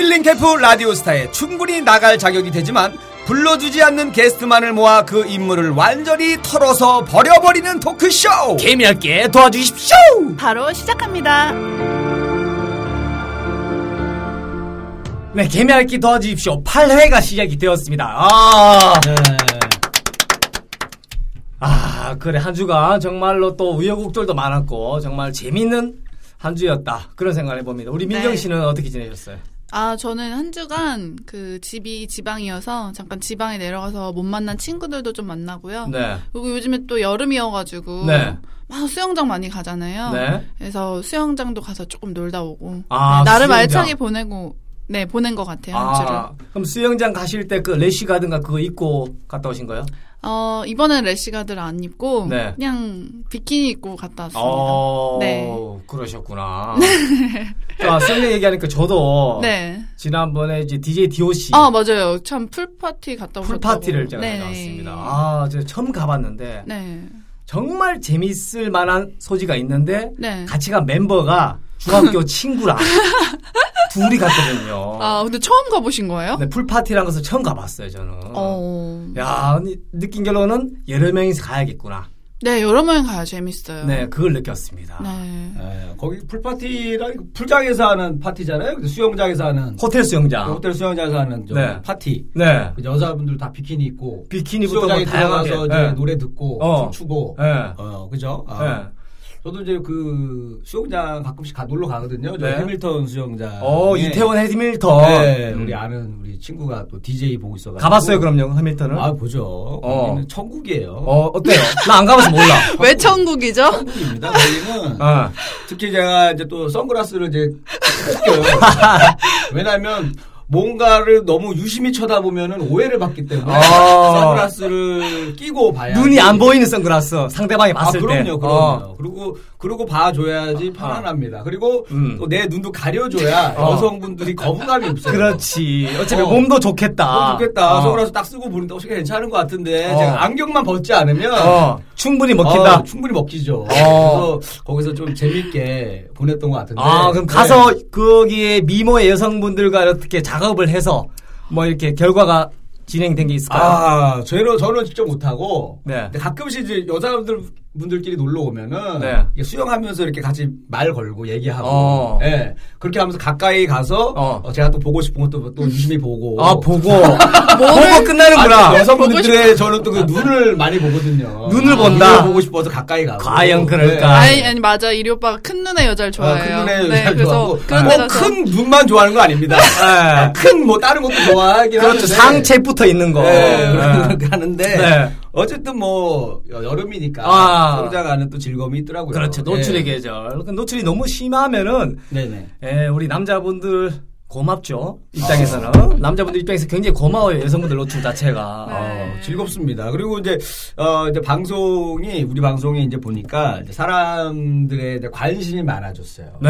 힐링 캠프 라디오 스타에 충분히 나갈 자격이 되지만 불러주지 않는 게스트만을 모아 그 인물을 완전히 털어서 버려버리는 토크쇼 개미할게 도와주십시오. 바로 시작합니다. 네, 개미할게 도와주십시오. 8회가 시작이 되었습니다. 아, 네. 아 그래 한 주간 정말로 또 우여곡절도 많았고 정말 재밌는 한 주였다 그런 생각을 해봅니다. 우리 민경 네. 씨는 어떻게 지내셨어요? 아, 저는 한 주간 그 집이 지방이어서 잠깐 지방에 내려가서 못 만난 친구들도 좀 만나고요. 네, 그리고 요즘에 또 여름이어가지고 네. 막 수영장 많이 가잖아요. 네. 그래서 수영장도 가서 조금 놀다 오고 아, 네, 나름 수영장. 알차게 보내고 네 보낸 것 같아요 한 주를. 아, 그럼 수영장 가실 때그 레시가든가 그거 입고 갔다 오신 거예요? 어 이번엔 래시가드를 안 입고 네. 그냥 비키니 입고 갔다 왔습니다. 어, 네. 그러셨구나. 자, 수영장 얘기하니까 저도 네. 지난번에 이제 DJ DOC 아 맞아요. 참 풀파티 갔다 오셨다고. 풀파티를 제가 네. 다녀왔습니다. 아, 제가 처음 가봤는데 네. 정말 재밌을 만한 소지가 있는데 네. 같이 간 멤버가 중학교 친구랑 둘이 갔거든요. 아 근데 처음 가보신 거예요? 네, 풀파티라는 것을 처음 가봤어요, 저는. 어. 야, 느낀 결론은 여러 명이서 가야겠구나. 네 여러 명 가야 재밌어요. 네, 그걸 느꼈습니다. 네. 예, 거기 풀파티라 풀장에서 하는 파티잖아요. 근데 수영장에서 하는 호텔 수영장. 호텔 수영장에서 하는 저 네. 파티. 네. 그 여자분들 다 비키니 입고 비키니부터 뭐 수영장에 다양하게. 들어가서 이제 네. 노래 듣고 어. 춤추고 네. 어 그죠? 아, 네. 저도 이제 그 수영장 가끔씩 가 놀러 가거든요. 저 네. 해밀턴 수영장. 어, 이태원 해밀턴. 네, 음. 우리 아는 우리 친구가 또 DJ 보고 있어가지고 가봤어요, 그럼요, 해밀턴은? 아 보죠. 어. 거기는 천국이에요. 어, 어때요? 나 안 가봐서 몰라. 왜 천국이죠? 천국입니다. 거기는 어. 특히 제가 이제 또 선글라스를 이제 꼭 껴요. 왜냐하면 뭔가를 너무 유심히 쳐다보면 오해를 받기 때문에 아. 선글라스를 끼고 봐야 눈이 안 보이는 선글라스. 상대방이 봤을 아, 때. 그럼요, 그럼요. 어. 그리고 그러고 봐줘야지 편안합니다. 그리고 음. 또내 눈도 가려줘야 어. 여성분들이 거부감이 없어요. 그렇지. 어차피 어. 몸도 좋겠다. 너무 좋겠다. 어. 선글라스 딱 쓰고 보는데 어떻게 괜찮은 것 같은데 어. 제가 안경만 벗지 않으면 어, 충분히 먹힌다. 어, 충분히 먹히죠. 어. 그래서 거기서 좀 재밌게 보냈던 것 같은데. 아, 그럼 네. 가서 거기에 미모의 여성분들과 어떻게 작업을 해서 뭐 이렇게 결과가 진행된 게 있을까요? 아, 저는 저는 직접 못하고. 네. 가끔씩 이제 여자분들 분들끼리 놀러 오면은 네. 수영하면서 이렇게 같이 말 걸고 얘기하고, 어. 예 그렇게 하면서 가까이 가서 어. 어, 제가 또 보고 싶은 것도 또 유심히 보고. 아, 보고. 보고 끝나는구나. 여성분들의 저는 또 그 눈을 많이 보거든요. 눈을 본다. 눈을 보고 싶어서 가까이 가고. 과연 그럴까? 네. 아니 아니 맞아 이리 오빠가 큰 눈의 여자를 아, 좋아해요. 큰 눈에 네, 여자를 그래서 좋아하고 그런 뭐데 가서 큰 눈만 좋아하는 거 아닙니다. 네. 큰뭐 다른 것도 좋아하긴 그렇죠. 하는데 상체 붙어 있는 거. 네, 네. 그렇게 하는데 네. 어쨌든 뭐 여- 여름이니까 아. 가는 또 즐거움이 있더라고요. 그렇죠. 노출의 네. 계절. 그 노출이 너무 심하면은 네네. 예, 우리 남자분들 고맙죠. 입장에서는 남자분들 입장에서 굉장히 고마워요. 여성분들 노출 자체가. 네. 어, 즐겁습니다. 그리고 이제 어 이제 방송이 우리 방송이 이제 보니까 이제 사람들의 이제 관심이 많아졌어요. 네.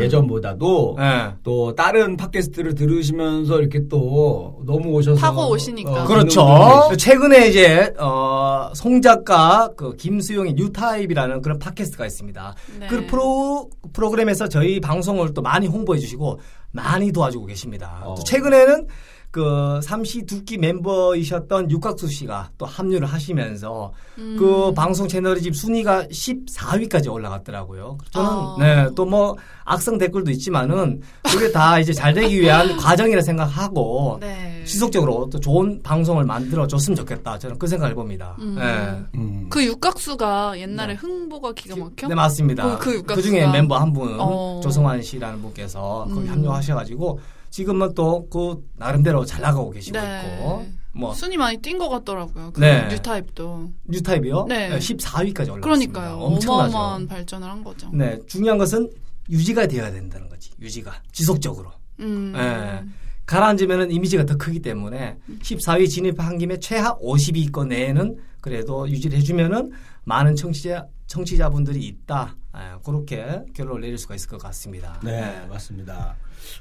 예전보다도 네. 또 다른 팟캐스트를 들으시면서 이렇게 또 너무 오셔서 타고 오시니까. 그렇죠. 분들이 계시- 최근에 이제 어, 송 작가 그 김수용의 뉴타입이라는 그런 팟캐스트가 있습니다. 네. 그 프로 프로그램에서 저희 방송을 또 많이 홍보해 주시고 많이 도와주고 계십니다. 어. 또 최근에는 그 삼시 두끼 멤버이셨던 육각수 씨가 또 합류를 하시면서 음. 그 방송 채널이 지금 순위가 14위까지 올라갔더라고요. 저는 아. 네, 또 뭐 악성 댓글도 있지만은 그게 다 이제 잘 되기 위한 과정이라 생각하고 네. 지속적으로 또 좋은 방송을 만들어 줬으면 좋겠다. 저는 그 생각을 해봅니다. 음. 네. 음. 그 육각수가 옛날에 흥보가 기가 막혀? 네, 맞습니다. 그- 그 육각수가. 중에 멤버 한 분, 어. 조성환 씨라는 분께서 거기 음. 합류하셔가지고 지금은 또 그 나름대로 잘 나가고 계시고 네. 있고, 뭐, 순위 많이 뛴 것 같더라고요. 그 네. 뉴타입도. 뉴타입이요? 네. 14위까지 올라갔습니다. 그러니까요. 엄청나죠. 어마어마한 발전을 한 거죠. 네, 중요한 것은 유지가 되어야 된다는 거지. 유지가. 지속적으로. 음. 예. 가라앉으면 이미지가 더 크기 때문에 14위 진입한 김에 최하 50위권 내에는 그래도 유지를 해주면은 많은 청취자 청취자분들이 있다. 예, 그렇게 결론을 내릴 수가 있을 것 같습니다. 네, 맞습니다.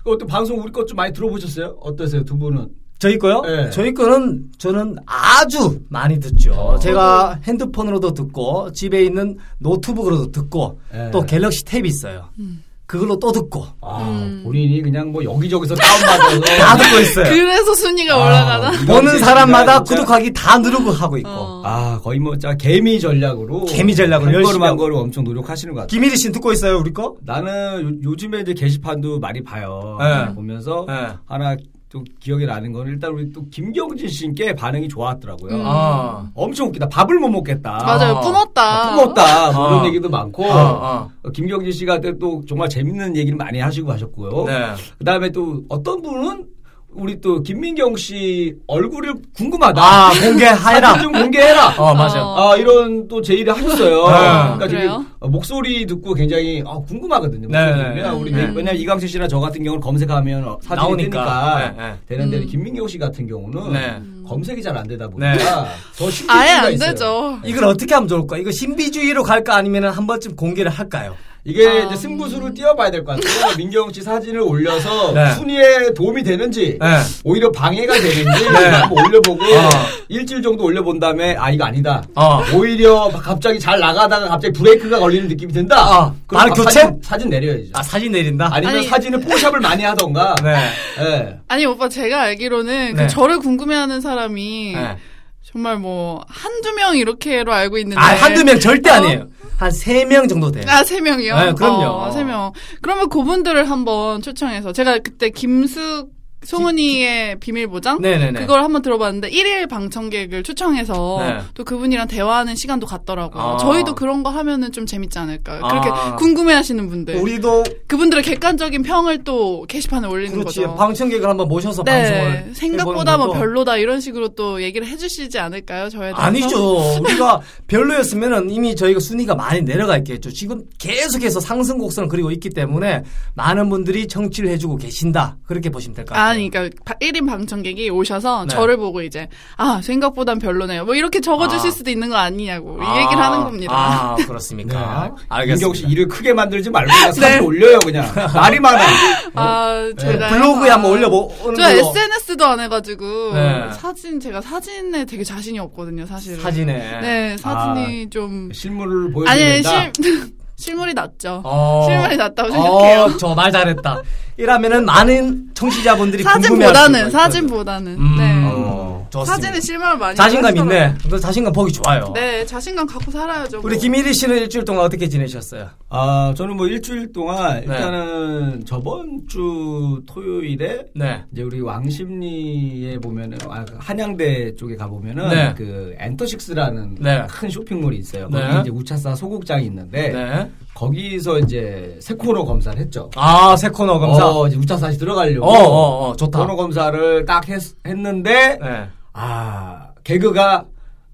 또 방송 우리 것 좀 많이 들어보셨어요? 어떠세요, 두 분은? 저희 거요? 네. 저희 거는 저는 아주 많이 듣죠. 어. 제가 핸드폰으로도 듣고 집에 있는 노트북으로도 듣고 네. 또 갤럭시 탭이 있어요. 음. 그걸로 또 듣고 아, 음. 본인이 그냥 뭐 여기저기서 다운받아서 다 듣고 있어요. 그래서 순위가 아, 올라가나? 보는 사람마다 진짜- 구독하기 다 누르고 하고 있고. 어. 아, 거의 뭐, 자, 개미 전략으로. 개미 전략으로 한 열심히 걸음 한 하고. 걸음 엄청 노력하시는 것 같아요. 김일희 씨는 듣고 있어요, 우리 거? 나는 요, 즘에 이제 게시판도 많이 봐요. 네. 보면서 네. 하나 또 기억에 나는 거는 일단 우리 또 김경진 씨께 반응이 좋았더라고요. 음. 아. 엄청 웃기다. 밥을 못 먹겠다. 맞아요. 아. 뿜었다. 품었다. 뭐 어. 얘기도 많고. 어, 어. 어, 김경진 씨가 또 정말 재밌는 얘기를 많이 하시고 하셨고요. 네. 그 다음에 또 어떤 분은 우리 또 김민경 씨 얼굴을 궁금하다. 아, 공개하라. 사진 좀 공개해라. 어, 맞아. 어. 아, 이런 또 제의를 하셨어요. 네. 그러니까 그래요? 지금 어, 목소리 듣고 굉장히 아, 궁금하거든요. 네, 목소리 네. 네. 우리 음. 왜냐면 이광재 씨나 저 같은 경우는 검색하면 어, 사진이 나오니까. 뜨니까 네, 네. 되는데 음. 김민경 씨 같은 경우는 네. 검색이 잘 안 되다 보니까 네. 더 신기가 아예 안 있어요. 되죠. 이걸 어떻게 하면 좋을까? 이거 신비주의로 갈까 아니면 한 번쯤 공개를 할까요? 이게 아, 이제 승부수를 띄워봐야 될 것 같아요. 민경 씨 사진을 올려서 네. 순위에 도움이 되는지 네. 오히려 방해가 되는지 네. 한번 올려보고 어. 일주일 정도 올려본 다음에 아 이거 아니다. 어. 오히려 갑자기 잘 나가다가 갑자기 브레이크가 걸리는 느낌이 든다. 어. 그럼 바로 교체? 사진, 사진 내려야죠. 아, 사진 내린다? 아니면 아니. 사진을 포샵을 많이 하던가. 네. 예. 아니 오빠 제가 알기로는 네. 그 저를 궁금해하는 사람이 네. 정말 뭐 한두 명 이렇게로 알고 있는데 아, 한두 명 절대 어? 아니에요. 한 세 명 정도 돼요. 아, 세 명이요? 네, 그럼요. 어, 세 명. 그러면 그분들을 한번 초청해서 제가 그때 김숙 송은이의 비밀보장 네네네. 그걸 한번 들어봤는데 일일 방청객을 초청해서 네. 또 그분이랑 대화하는 시간도 갖더라고요. 아. 저희도 그런 거 하면은 좀 재밌지? 그렇게 아. 궁금해하시는 분들, 우리도 그분들의 객관적인 평을 또 게시판에 올리는 그렇지 거죠. 방청객을 한번 모셔서 방송을 네, 생각보다 해보는 뭐 별로다 이런 식으로 또 얘기를 해주시지 않을까요? 대해서 아니죠. 우리가 별로였으면은 이미 저희가 순위가 많이 내려가 있겠죠. 지금 계속해서 상승 곡선을 그리고 있기 때문에 많은 분들이 청취를 해주고 계신다. 그렇게 보시면 될 것 같아요. 아 니, 그러니까 1인 방청객이 오셔서 네. 저를 보고 이제 아 생각보단 별로네요. 뭐 이렇게 적어주실 아. 수도 있는 거 아니냐고 이 얘기를 하는 겁니다. 아, 그렇습니까? 네. 알겠습니다. 민경 씨 일을 크게 만들지 말고 그냥 사진 네. 올려요 그냥. 말이 많아. 아, 제가 블로그에 한번 올려보는 저 걸로. SNS도 안 해가지고 네. 사진 제가 사진에 되게 자신이 없거든요, 사실은. 사진에. 네, 사진이 좀 실물을 보여줘야 아니 된다. 실 실물이 낫죠. 어. 실물이 낫다고 생각해요. 어, 저말 잘했다. 이러면은 많은 청취자분들이 사진보다는 사진보다는 음, 네. 어. 사진에 실물을 많이 자신감 하시더라고요. 있네. 그 자신감 보기 좋아요. 네, 자신감 갖고 살아야죠. 우리 뭐. 김일희 씨는 일주일 동안 어떻게 지내셨어요? 아 저는 뭐 일주일 동안 네. 일단은 저번 주 토요일에 네. 이제 우리 왕십리에 보면은 아, 그 한양대 쪽에 가 보면은 네. 그 엔터식스라는 네. 큰 쇼핑몰이 있어요. 네. 거기 이제 우차사 소극장이 있는데 네. 거기서 이제 세 코너 검사를 했죠. 아, 새 코너 검사. 어, 이제 우차사 다시 들어가려고 어, 어, 어, 좋다. 코너 검사를 딱 했, 했는데 네. 아 개그가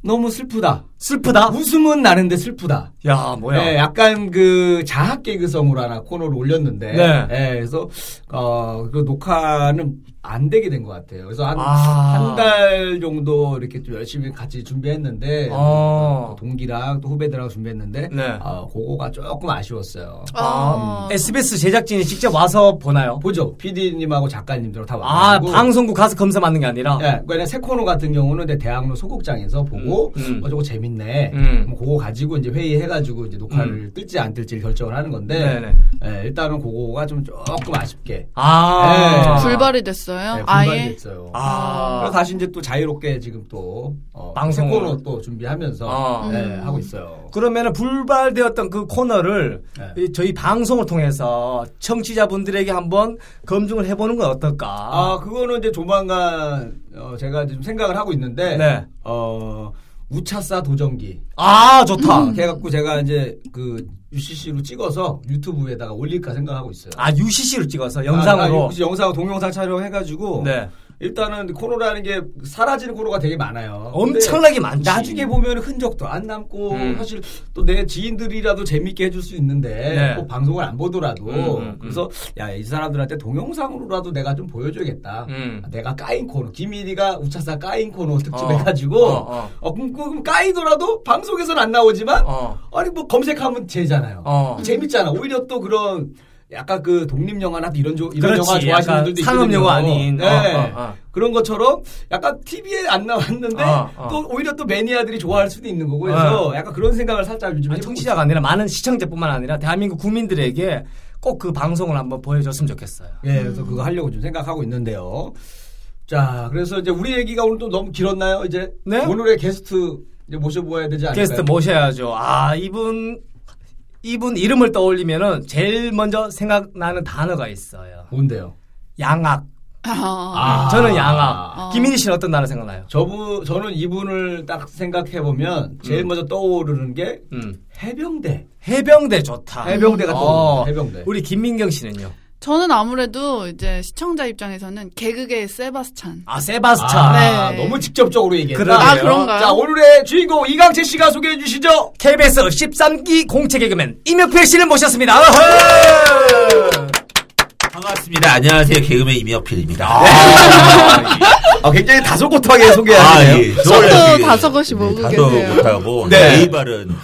너무 슬프다. 슬프다? 웃음은 나는데 슬프다. 야, 뭐야. 네, 약간 그 자학 개그성으로 하나 코너를 올렸는데, 네. 예, 그래서 어그 녹화는 안 되게 된 것 같아요. 그래서 한 아. 한달 정도 이렇게 좀 열심히 같이 준비했는데 어. 또 동기랑 또 후배들하고 준비했는데, 네. 어, 그거가 조금 아쉬웠어요. 아, SBS 제작진이 직접 와서 보나요? 보죠, PD님하고 작가님들 다 아, 와가지고. 방송국 가서 검사 받는 게 아니라? 예, 그러니까 새 코너 같은 경우는 내 대학로 소극장에서 보고 음, 음. 어 저거 재 밌네. 음. 그럼 그거 가지고 이제 회의해가지고 이제 녹화를 뜰지 안 뜰지 결정을 하는 건데. 예, 일단은 그거가 좀 조금 아쉽게 아. 네. 불발이 됐어요. 네, 분발이 아예. 됐어요. 아. 그래서 다시 이제 또 자유롭게 지금 또 어, 새 방송을. 코너 또 준비하면서 어. 예, 음. 하고 있어요. 그러면은 불발되었던 그 코너를 네. 이 저희 방송을 통해서 청취자분들에게 한번 검증을 해보는 건 어떨까? 아 그거는 이제 조만간 어, 제가 좀 생각을 하고 있는데 네. 어 우차사 도전기 아, 좋다. 아, 그래갖고 제가 이제 그 UCC로 찍어서 유튜브에다가 올릴까 생각하고 있어요. 아, UCC로 찍어서 영상으로. 아, 아, 영상 동영상 촬영해가지고 네. 일단은 코너라는 게 사라지는 코너가 되게 많아요. 엄청나게 많지. 나중에 보면 흔적도 안 남고 음. 사실 또 내 지인들이라도 재밌게 해줄 수 있는데 네. 꼭 방송을 안 보더라도 음, 음, 음. 그래서 야 이 사람들한테 동영상으로라도 내가 좀 보여줘야겠다. 음. 내가 까인 코너 김일이가 우차사 까인 코너 특집 어. 해가지고 어, 어. 어, 그럼, 그럼 까이더라도 방송에서는 안 나오지만 어. 아니 뭐 검색하면 되잖아요. 어. 재밌잖아. 오히려 또 그런 약간 그 독립 영화나 이런 조, 이런 그렇지. 영화 좋아하시는 분들도 상업. 영화 아닌. 네. 어, 어, 어. 그런 것처럼 약간 TV에 안 나왔는데 어, 어. 또 오히려 또 매니아들이 좋아할 수도 있는 거고 해서 약간 그런 생각을 살짝 요즘 아니, 청취자가 아니라 많은 시청자뿐만 아니라 대한민국 국민들에게 꼭 그 방송을 한번 보여줬으면 좋겠어요. 예, 그래서 그거 하려고 좀 생각하고 있는데요. 자, 그래서 이제 우리 얘기가 오늘 또 너무 길었나요? 이제 네? 오늘의 게스트 이제 모셔보아야 되지 않을까요? 게스트 모셔야죠. 아, 이분, 이분 이름을 떠올리면은 제일 먼저 생각나는 단어가 있어요. 뭔데요? 양악. 아. 저는 양악. 어. 김민희 씨는 어떤 단어 생각나요? 저분 저는 이분을 딱 생각해 보면 제일 먼저 떠오르는 게 음. 해병대. 해병대 좋다. 해병대가 어, 떠오르는 해병대. 우리 김민경 씨는요? 저는 아무래도 이제 시청자 입장에서는 개그계의 세바스찬. 아, 세바스찬. 아, 네. 너무 직접적으로 얘기했다. 아, 그런가요? 자, 오늘의 주인공 이강채 씨가 소개해 주시죠. KBS 13기 공채 개그맨 임혁필 씨를 모셨습니다. 반갑습니다. 안녕하세요. 개그맨 임혁필입니다. 아, 굉장히 다소곳하게 소개하시네요. 예. 저도 저는 다섯 것이 네, 모으고 다소 계세요. 못하고 네. 예의 바른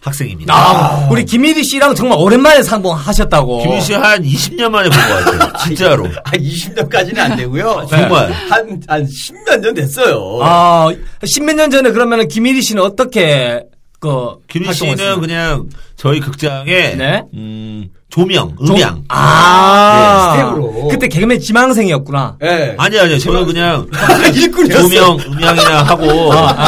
학생입니다. 아, 우리 김일희 씨랑 정말 오랜만에 상봉하셨다고. 김민 씨한 20년 만에 본 것 같아요. 진짜로. 아, 20년까지는 안 되고요. 정말. 한, 한 10몇 년 됐어요. 아, 십몇 년 전에 그러면 김일희 씨는 어떻게 그 김민 활동을 씨는? 그냥 저희 극장에 네. 음, 조명, 좀- 음향. 아, 네, 스텝으로. 그때 개그맨 지망생이었구나. 예. 아니 아니요. 저는 그냥 일꾼이었어요. 조명, 음향이나 하고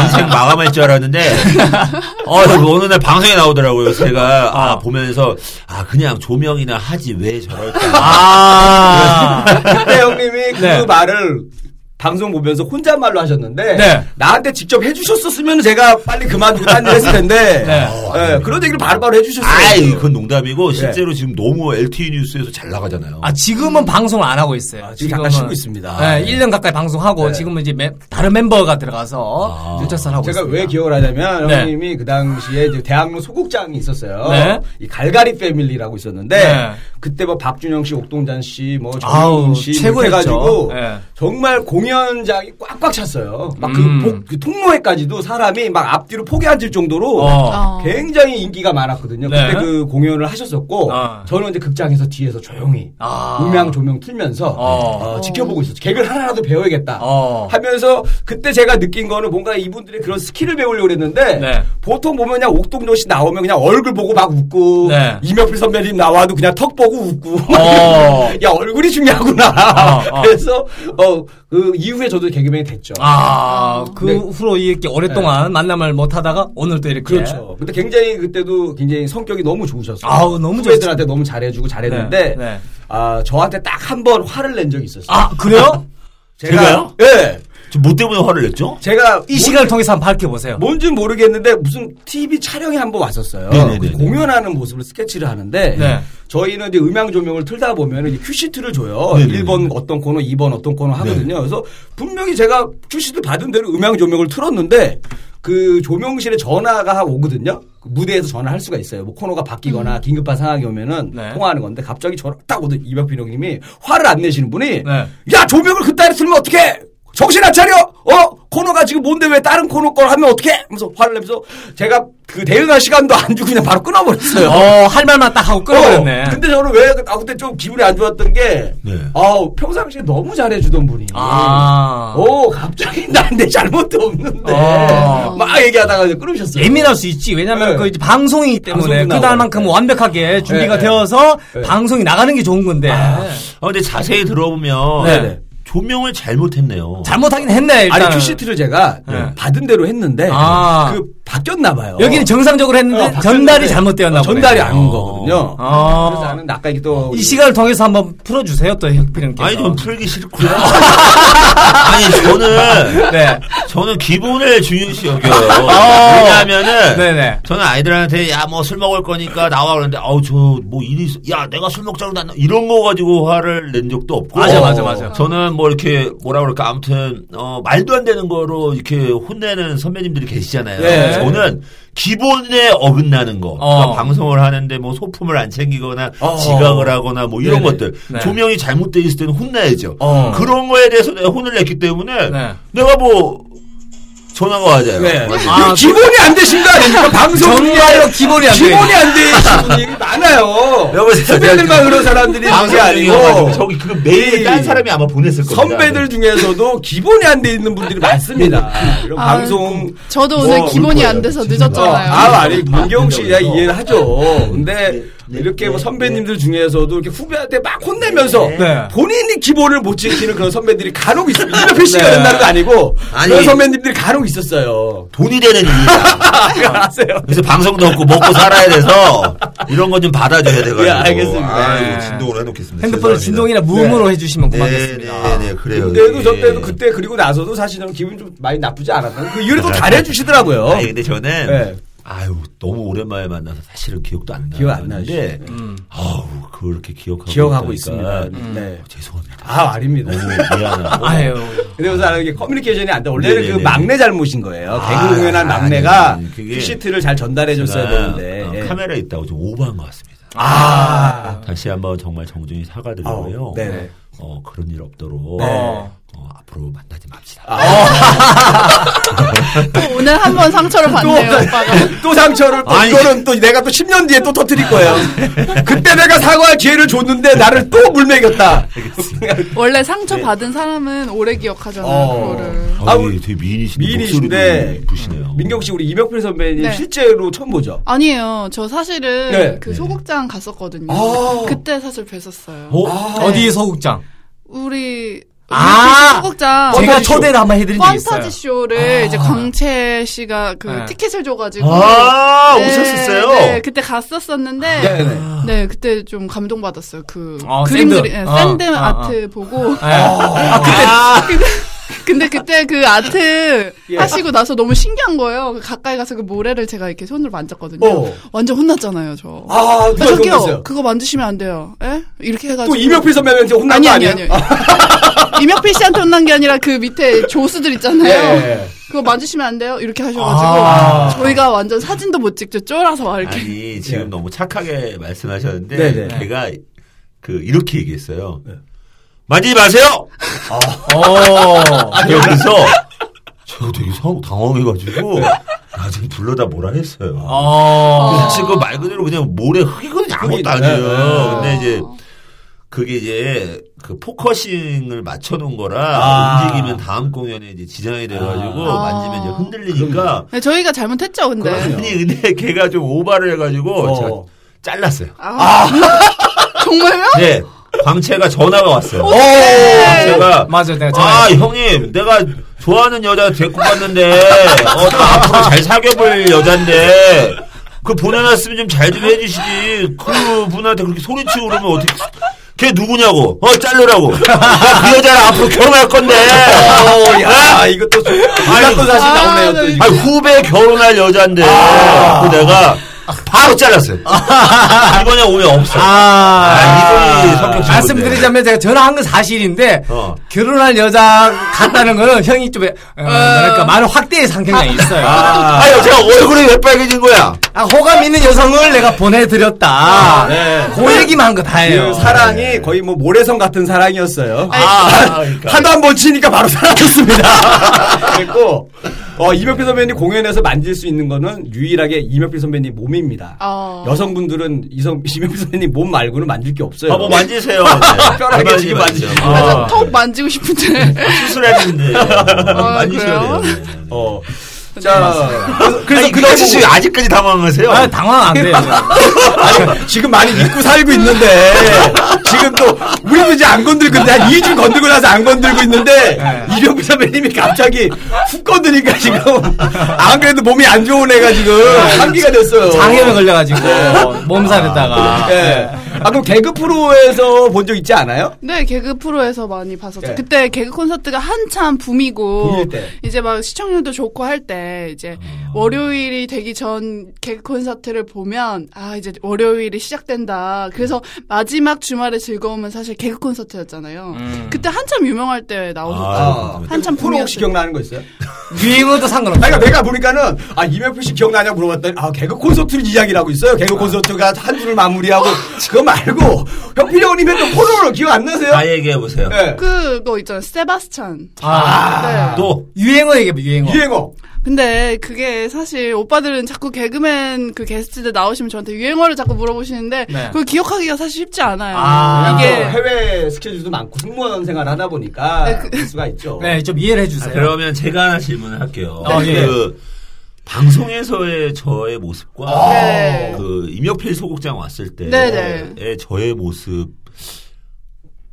인생 마감할 줄 알았는데 어, 어느 날 방송에 나오더라고요. 제가 아, 보면서 아 그냥 조명이나 하지 왜 저럴까. 아, 그때 형님이 그 네. 말을 방송 보면서 혼잣말로 하셨는데 네. 나한테 직접 해주셨었으면 제가 빨리 그만두고 딴 일 했을 텐데 네. 예, 그런 얘기를 바로바로 해주셨어요. 아이 그건 농담이고 실제로 지금 너무 LTE 뉴스에서 잘 나가잖아요. 아, 지금은 방송을 안 하고 있어요. 아, 지금 잠깐 쉬고 있습니다. 네, 1년 가까이 방송하고 네. 지금은 이제 매- 다른 멤버가 들어가서 아. 일절산 하고 제가 있습니다. 왜 기억을 하냐면 네. 형님이 그 당시에 이제 대학로 소극장이 있었어요. 네. 이 갈가리 패밀리라고 있었는데 네. 그때 뭐 박준영 씨, 옥동잔 씨, 뭐 정윤 씨뭐 최고였죠. 해가지고 네. 정말 공연장이 꽉꽉 찼어요. 막그 음. 통로에까지도 사람이 막 앞뒤로 포개 앉을 정도로 어. 어. 굉장히 인기가 많았거든요. 네. 그때 그 공연을 하셨었고 어. 저는 이제 극장에서 뒤에서 조용히 아. 음향 조명 틀면서 어. 어, 지켜보고 있었죠. 개그를 하나라도 배워야겠다. 어. 하면서 그때 제가 느낀 거는 뭔가 이분들의 그런 스킬을 배우려고 그랬는데 네. 보통 보면 그냥 옥동자 씨 나오면 그냥 얼굴 보고 막 웃고 네. 임혁필 선배님 나와도 그냥 턱 보고 웃고 어. 야 얼굴이 중요하구나. 어, 어. 그래서 어 그 이후에 저도 개그맨이 됐죠. 아, 그 네. 후로 이렇게 오랫동안 만남을 못 하다가 오늘 또 이렇게. 그렇죠. 근데 굉장히 그때도 굉장히 성격이 너무 좋으셨어요. 아우, 너무 후배들한테 너무 잘해주고 잘했는데 네, 네. 아 저한테 딱 한 번 화를 낸 적이 있었어요. 아, 그래요? 제가 요? 예. 뭐 때문에 화를 냈죠? 제가 이 시간을 통해서 한번 밝혀보세요. 뭔지 모르겠는데 무슨 TV 촬영에 한번 왔었어요. 네네네네. 그 공연하는 모습을 스케치를 하는데 네. 저희는 이제 음향 조명을 틀다 보면 이제 큐시트를 줘요. 네네네. 1번 어떤 코너, 2번 어떤 코너 하거든요. 그래서 분명히 제가 큐시트 받은 대로 음향 조명을 틀었는데 그 조명실에 전화가 오거든요. 그 무대에서 전화할 수가 있어요. 뭐 코너가 바뀌거나 긴급한 상황이 오면은 네. 통화하는 통화하는 건데 갑자기 전화 딱 오더니 임혁필 형님이 화를 안 내시는 분이 네. 야 조명을 그따위 틀면 어떡해 정신 안 차려 어 코너가 지금 뭔데 왜 다른 코너 걸 하면 어떡해 하면서 화를 내면서 제가 그 대응할 시간도 안 주고 그냥 바로 끊어버렸어요 어, 할 말만 딱 하고 끊어버렸네. 어, 근데 저는 왜 아, 그때 좀 기분이 안 좋았던 게 네. 아우 평상시에 너무 잘해주던 분이 아. 오 갑자기 나한테 잘못도 없는데 어. 막 얘기하다가 이제 끊으셨어요 예민할 수 있지. 왜냐면 네. 그 이제 방송이기 때문에 그날만큼 나오고. 완벽하게 준비가 네, 네. 되어서 네. 방송이 나가는 게 좋은 건데. 아, 근데 자세히 들어보면 네. 조명을 잘못했네요. 잘못하긴 했네, 일단. 아니 큐시트를 제가 네. 받은 대로 했는데 아. 그 바뀌었나 봐요 여기는 정상적으로 했는데 어, 전달이 잘못되었나 어, 보네. 전달이 안온 어. 거거든요. 어. 그래서 나는 아까 이게 또 이 시간을 통해서 한번 풀어주세요, 또 혁필님께서. 아니 좀 풀기 싫고요. 아니 저는 네. 저는 기본을 중요시 여겨요. 어. 왜냐하면은 네네. 저는 아이들한테 야 뭐 술 먹을 거니까 나와 그러는데 아우 저 뭐 일이 있어. 야 내가 술 먹자고 나 이런 거 가지고 화를 낸 적도 없고 맞아, 맞아, 맞아. 저는 뭐 이렇게 뭐라 그럴까 아무튼 어 말도 안 되는 거로 이렇게 혼내는 선배님들이 계시잖아요. 네. 저는 기본에 어긋나는 거. 어. 그러니까 방송을 하는데 뭐 소품을 안 챙기거나 어. 지각을 하거나 뭐 이런 네네. 것들 네. 조명이 잘못돼 있을 때는 혼나야죠. 어. 그런 거에 대해서 내가 혼을 냈기 때문에 네. 내가 뭐 전화가 와요. 네. 아, 이거 기본이 안 되신 거 아닙니까? 방송 정말로 기본이 안 돼. 기본이 안 되신 분이 많아요. 여보세요. 선배들만 그런 사람들이 있는 게 방송 중이어가지고 아니고 저기 그 메일 딴 사람이 아마 보냈을 겁니다. 선배들 중에서도 기본이 안 돼 있는 분들이 많습니다. 이런 아, 방송 저도 뭐, 오늘 기본이 울 안. 돼서. 늦었잖아요. 아, 아니, 문경 씨야 이해를 하죠. 근데 네, 이렇게 네, 뭐 네, 선배님들 중에서도 이렇게 후배한테 막 혼내면서 네. 본인이 기본을 못 지키는 그런 선배들이 간혹 있습니다. 이렇게 씨가 네. 된다는 거 아니고 아니. 그런 선배님들이 간혹 있었어요. 돈이 되는 일이야. 아세요? 그래서 방송도 없고 먹고 살아야 돼서 이런 건 좀 받아줘야 돼가지고. 예, 알겠습니다. 아이고, 네. 진동을 해놓겠습니다. 핸드폰을. 진동이나 무음으로 해주시면 고맙겠습니다. 네, 네, 네, 그래요. 그때도 저 예. 때도 그때 그리고 나서도 사실은 기분 좀 많이 나쁘지 않았나. 그 이후에 또 잘해주시더라고요. 아니, 근데 저는, 네. 아유, 너무 오랜만에 만나서 사실은 기억도 안 나요. 기억 안 나는데, 음. 아우, 그렇게 기억하고. 기억하고. 있습니다. 네. 어, 죄송합니다. 아, 아닙니다. 너무 미안하고. 아유. 근데 우선 이게 커뮤니케이션이 안 돼. 원래는 네네네. 그 막내 잘못인 거예요. 아, 개그 공연한 막내가 퀴시트를 잘 전달해 줬어야 제가, 되는데. 어, 예. 카메라에 있다고 좀 오버한 것 같습니다. 아. 다시 한번 정말 정중히 사과드리고요. 어, 네네. 어, 그런 일 없도록. 네. 어, 앞으로 만나지 맙시다. 또 오늘 한 번 상처를 받네요, 오빠가. 또 상처를 또 아니. 이거는 또 내가 또 10년 뒤에 또 터뜨릴 거예요. 그때 내가 사과할 기회를 줬는데 나를 또 물매겼다. 원래 상처 받은 사람은 오래 기억하잖아요, 어. 그거를. 아, 아, 우리 되게 미인이신데 미인이신데 목소리도 이쁘시네요. 민경 씨 우리 이명필 선배님 네. 실제로 처음 보죠. 아니에요. 저 사실은 네. 그 소극장 갔었거든요. 아. 그때 사실 뵀었어요. 어? 아. 어디 소극장? 우리 아. 소극장 제가. 초대를 한번 해드린 적이 있어요. 판타지 쇼를 이제 광채 씨가 그 네. 티켓을 줘가지고 아, 네, 오셨었어요? 네, 그때 갔었었는데 네, 네네. 그때 좀 감동 받았어요. 그 어, 그림들이 샌드. 네, 어, 샌드 어, 어. 아트 보고 네. 아, 그때 근데, 그때 그 아트 예. 하시고 나서 너무 신기한 거예요. 그 가까이 가서 그 모래를 제가 이렇게 손으로 만졌거든요. 어. 완전 혼났잖아요, 저. 아, 누가 저기요, 그랬어요? 그거 만지시면 안 돼요. 예? 이렇게 해가지고. 또 임혁필 선배한테 혼난 아니, 거 아니, 아니에요? 아니. 임혁필 씨한테 혼난 게 아니라 그 밑에 조수들 있잖아요. 예. 그거 만지시면 안 돼요? 이렇게 하셔가지고. 아. 저희가 완전 사진도 못 찍죠. 쫄아서 막 이렇게. 아니, 지금 예. 너무 착하게 말씀하셨는데, 네네. 걔가 그, 이렇게 얘기했어요. 만지지 마세요! 어. 그래서, 제가 되게 상- 당황해가지고, 나 지금 불러다 뭐라 했어요. 어. 사실 그 말 그대로 그냥 모래 흙이거든요. 아무것도 아니에요. 네, 근데 이제, 그게 이제, 그 focusing을 맞춰놓은 거라, 아. 움직이면 다음 공연에 이제 지장이 돼가지고, 아. 만지면 이제 흔들리니까, 네, 저희가 잘못했죠, 근데. 아니, 근데 걔가 좀 오바를 해가지고, 어. 제가 잘랐어요. 아. 정말요? 네. 광채가 전화가 왔어요. 네. 광채가 맞아, 내가 아 전화했어. 형님 내가 좋아하는 여자 데리고 갔는데 어, 나 앞으로 잘 사귀어볼 여잔데 그 보내놨으면 좀 잘 좀 해주시지 그 분한테 그렇게 소리치고 그러면 어떻게 걔 누구냐고 어 자르라고 나그 여자랑 앞으로 결혼할 건데 어, 야, 이것도 아니, 또 사실 아, 나오네요. 또 네. 아니 후배 결혼할 여잔데 그 내가 바로 잘랐어요 이번에 오면 없어 아, 아, 이분이 성격. 말씀드리자면 제가 전화한 건 사실인데 어. 결혼할 여자 같다는 거는 형이 좀 어, 뭐랄까 말을 확대의 상경이 있어요. 아, 아니 제가 얼굴이 왜 빨개진 거야 호감 있는 여성을 내가 보내드렸다. 네. 그 얘기만 한 거 다예요. 그 사랑이 거의 뭐 모래성 같은 사랑이었어요. 아, 그러니까. 하도 한번 치니까 바로 사라졌습니다. 그랬고, 어, 이명필 선배님 공연에서 만질 수 있는 거는 유일하게 이명필 선배님 몸입니다. 어. 여성분들은 이성, 이명필 선배님 몸 말고는 만질 게 없어요. 아, 뭐 만지세요. 네. 지금 만지시죠. 아, 맞아, 턱 만지고 싶은데. 수술했는데 만지셔야 그래요? 돼요. 어. 자, 그래서, 그래서 아니, 그 아저씨 보고- 아직까지 당황하세요? 아, 당황 안 돼요. 아니, 지금 많이 잊고 살고 있는데, 지금 또, 우리도 이제 안 건들고, 있는데 한 2주 건들고 나서 안 건들고 있는데, 네. 이병규 선배님이 갑자기 훅 건드니까 지금, 안 그래도 몸이 안 좋은 애가 지금, 감기가 됐어요. 장염에 걸려가지고 몸살에다가. 예. 아, 그럼 개그 프로에서 본 적 있지 않아요? 네, 개그 프로에서 많이 봤었죠. 네. 그때 개그 콘서트가 한참 붐이고. 이제 막 시청률도 좋고 할 때, 이제 월요일이 되기 전 개그 콘서트를 보면, 아, 이제 월요일이 시작된다. 그래서 마지막 주말의 즐거움은 사실 개그 콘서트였잖아요. 그때 한참 유명할 때 나오셨죠. 아, 한참 프로 혹시. 기억나는 거 있어요? 유행어도 상관없어요. 아니, 그러니까 내가 보니까는, 아, 이명필 씨 기억나냐고 물어봤더니, 아, 개그 콘서트를 이야기를 하고 있어요. 개그 콘서트가 한 줄을 마무리하고, 그거 말고, 형필이 형님의 또 코너를 기억 안 나세요? 다 얘기해 보세요. 네. 그거 있잖아요. 세바스찬. 아, 네. 또 유행어 얘기해, 유행어. 유행어. 근데 그게 사실 오빠들은 자꾸 개그맨 그 게스트들 나오시면 저한테 유행어를 자꾸 물어보시는데 네. 그걸 기억하기가 사실 쉽지 않아요. 아, 이게 또 해외 스케줄도 많고 승무원 생활 하다 보니까 네, 그- 수가 있죠. 네, 좀 이해를 아, 해주세요. 그러면 제가 하나 질문을 할게요. 어, 예. 그 방송에서의 저의 모습과 네. 그 임혁필 소극장 왔을 때의 네네. 저의 모습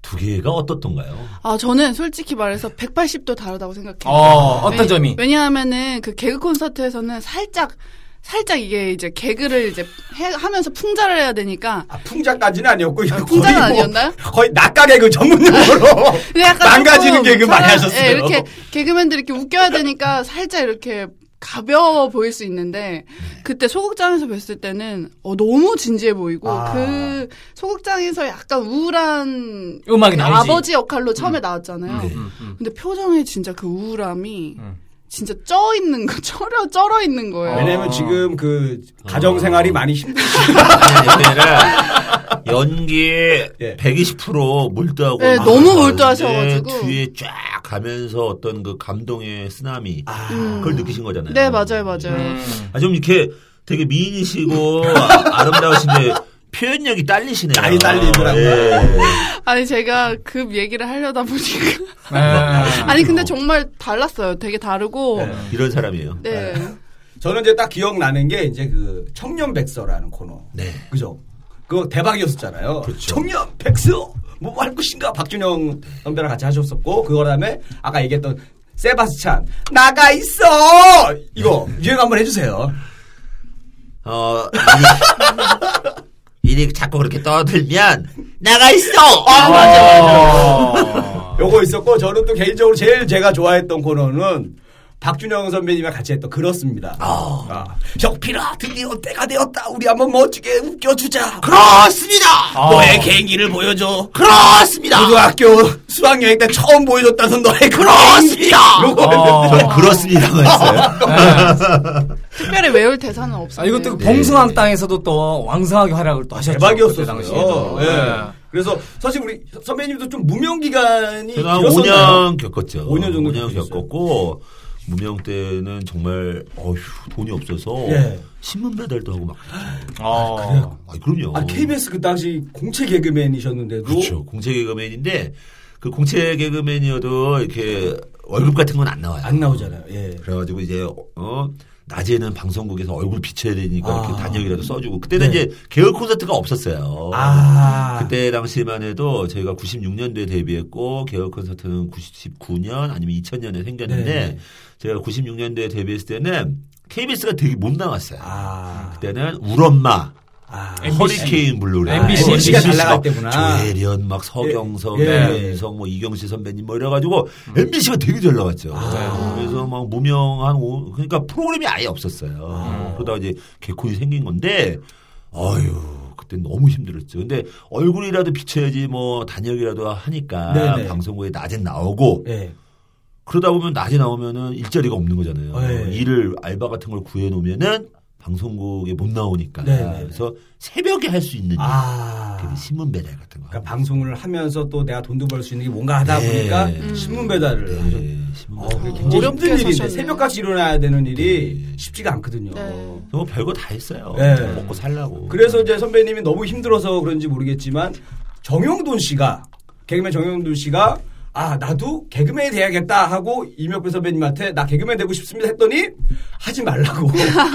두 개가 어떻던가요? 아 저는 솔직히 말해서 180도 다르다고 생각해요. 어, 어떤 왜냐- 점이? 왜냐하면은 그 개그 콘서트에서는 살짝 살짝 이게 이제 개그를 이제 해, 하면서 풍자를 해야 되니까 아, 풍자까지는 아니었고 이거 풍자는 뭐- 아니었나요? 거의 낙가 개 그 전문 용어로 근데 약간 망가지는 개그 많이 하셨어요. 예, 이렇게 개그맨들이 이렇게 웃겨야 되니까 살짝 이렇게 가벼워 보일 수 있는데 그때 소극장에서 뵀을 때는 어, 너무 진지해 보이고 아. 그 소극장에서 약간 우울한 음악이 그 나오지. 아버지 역할로 처음에 나왔잖아요. 네. 음, 음. 근데 표정에 진짜 그 우울함이 음. 진짜 쪄 있는 거, 쩔어 쩔어 있는 거예요. 왜냐면 어. 지금 그 가정 생활이 많이 힘드시죠. 아니라 연기에 예. 120% 몰두하고 네, 막 너무 몰두하셔가지고. 뒤에 쫙 가면서 어떤 그 감동의 쓰나미 음. 그걸 느끼신 거잖아요. 네, 맞아요, 맞아요. 음. 아, 좀 이렇게 되게 미인이시고 아, 아름다우신데 표현력이 딸리시네요. 많이 딸리더라고요. 예. 아니 제가 급 얘기를 하려다 보니까 네. 아니 근데 정말 달랐어요. 되게 다르고 네. 이런 사람이에요. 네. 저는 이제 딱 기억나는 게 이제 그 청년 백서라는 코너. 네. 그죠? 그거 대박이었었잖아요. 그렇죠. 청년 백서 뭐 할 것인가 박준형 선배랑 같이 하셨었고 그거 다음에 아까 얘기했던 세바스찬 나가 있어 이거 유행 한번 해주세요. 어, 일이 자꾸 그렇게 떠들면 나가 있어. 아 맞아 어. 맞아. 요거 있었고 저는 또 개인적으로 제일 제가 좋아했던 코너는 박준영 선배님과 같이 했던 그렇습니다. 아. 혁필아 드디어 때가 되었다. 우리 한번 멋지게 웃겨주자. 그렇습니다. 아. 너의 개인기를 보여줘. 그렇습니다. 고등학교 수학여행 때 처음 보여줬다던 너의 그렇습니다. 어. 전 그렇습니다만 했어요. 특별히 외울 대사는 없어요. 아, 이것도 네. 봉숭아항 땅에서도 또 왕성하게 활약을 또 하셨죠. 대박이었었어요. 그때 당시에도. 예. 네. 그래서 사실 우리 선배님도 좀 무명 기간이 길었었나요? 5년 겪었죠. 5년 정도 5년 겪으셨어요. 겪었고 무명 때는 정말 어휴 돈이 없어서 예. 신문 배달도 하고 막 어. 아, 그럼요. 아 KBS 그 당시 공채 개그맨이셨는데도 그렇죠. 공채 개그맨인데 그 공채 개그맨이어도 이렇게 월급 같은 건 안 나와요. 안 나오잖아요. 예. 그래가지고 이제 어 낮에는 방송국에서 얼굴 비춰야 되니까 아. 이렇게 단역이라도 써주고 그때는 네. 이제 개그 콘서트가 없었어요. 아 그때 당시만 해도 저희가 96년도에 데뷔했고 개그 콘서트는 99년 아니면 2000년에 생겼는데 네. 제가 96년도에 데뷔했을 때는 KBS가 되게 못 나왔어요. 아. 그때는 울엄마 아. 허리케인 블루레 MBC, MBC가 잘 나갈 때구나. 조혜련 막 서경석, 예, 예. 이민석, 뭐 이경실 선배님 뭐 이래가지고 MBC가 되게 잘 나갔죠. 아. 그래서 막 무명 한 오, 그러니까 프로그램이 아예 없었어요. 아. 그러다가 이제 개콘이 생긴 건데 어휴 그때 너무 힘들었죠. 근데 얼굴이라도 비춰야지 뭐 단역이라도 하니까 네네. 방송국에 낮에 나오고 예. 그러다 보면 낮에 나오면은 일자리가 없는 거잖아요. 네. 일을 알바 같은 걸 구해 놓으면은 방송국에 못 나오니까 네네. 그래서 새벽에 할 수 있는 일, 아. 그 신문 배달 같은 거. 그러니까 방송을 하면서 또 내가 돈도 벌 수 있는 게 뭔가 하다 네. 보니까 음. 신문 배달을 하죠. 네, 신문 어, 배달. 그게 굉장히 어렵게 힘든 일인데 사셨네. 새벽까지 일어나야 되는 일이 네. 쉽지가 않거든요. 네. 뭐 별거 다 했어요. 네. 먹고 살라고. 그래서 이제 선배님이 너무 힘들어서 그런지 모르겠지만 정영돈 씨가 개그맨 정영돈 씨가 아 나도 개그맨이 돼야겠다 하고 이명표 선배님한테 나 개그맨 되고 싶습니다 했더니 하지 말라고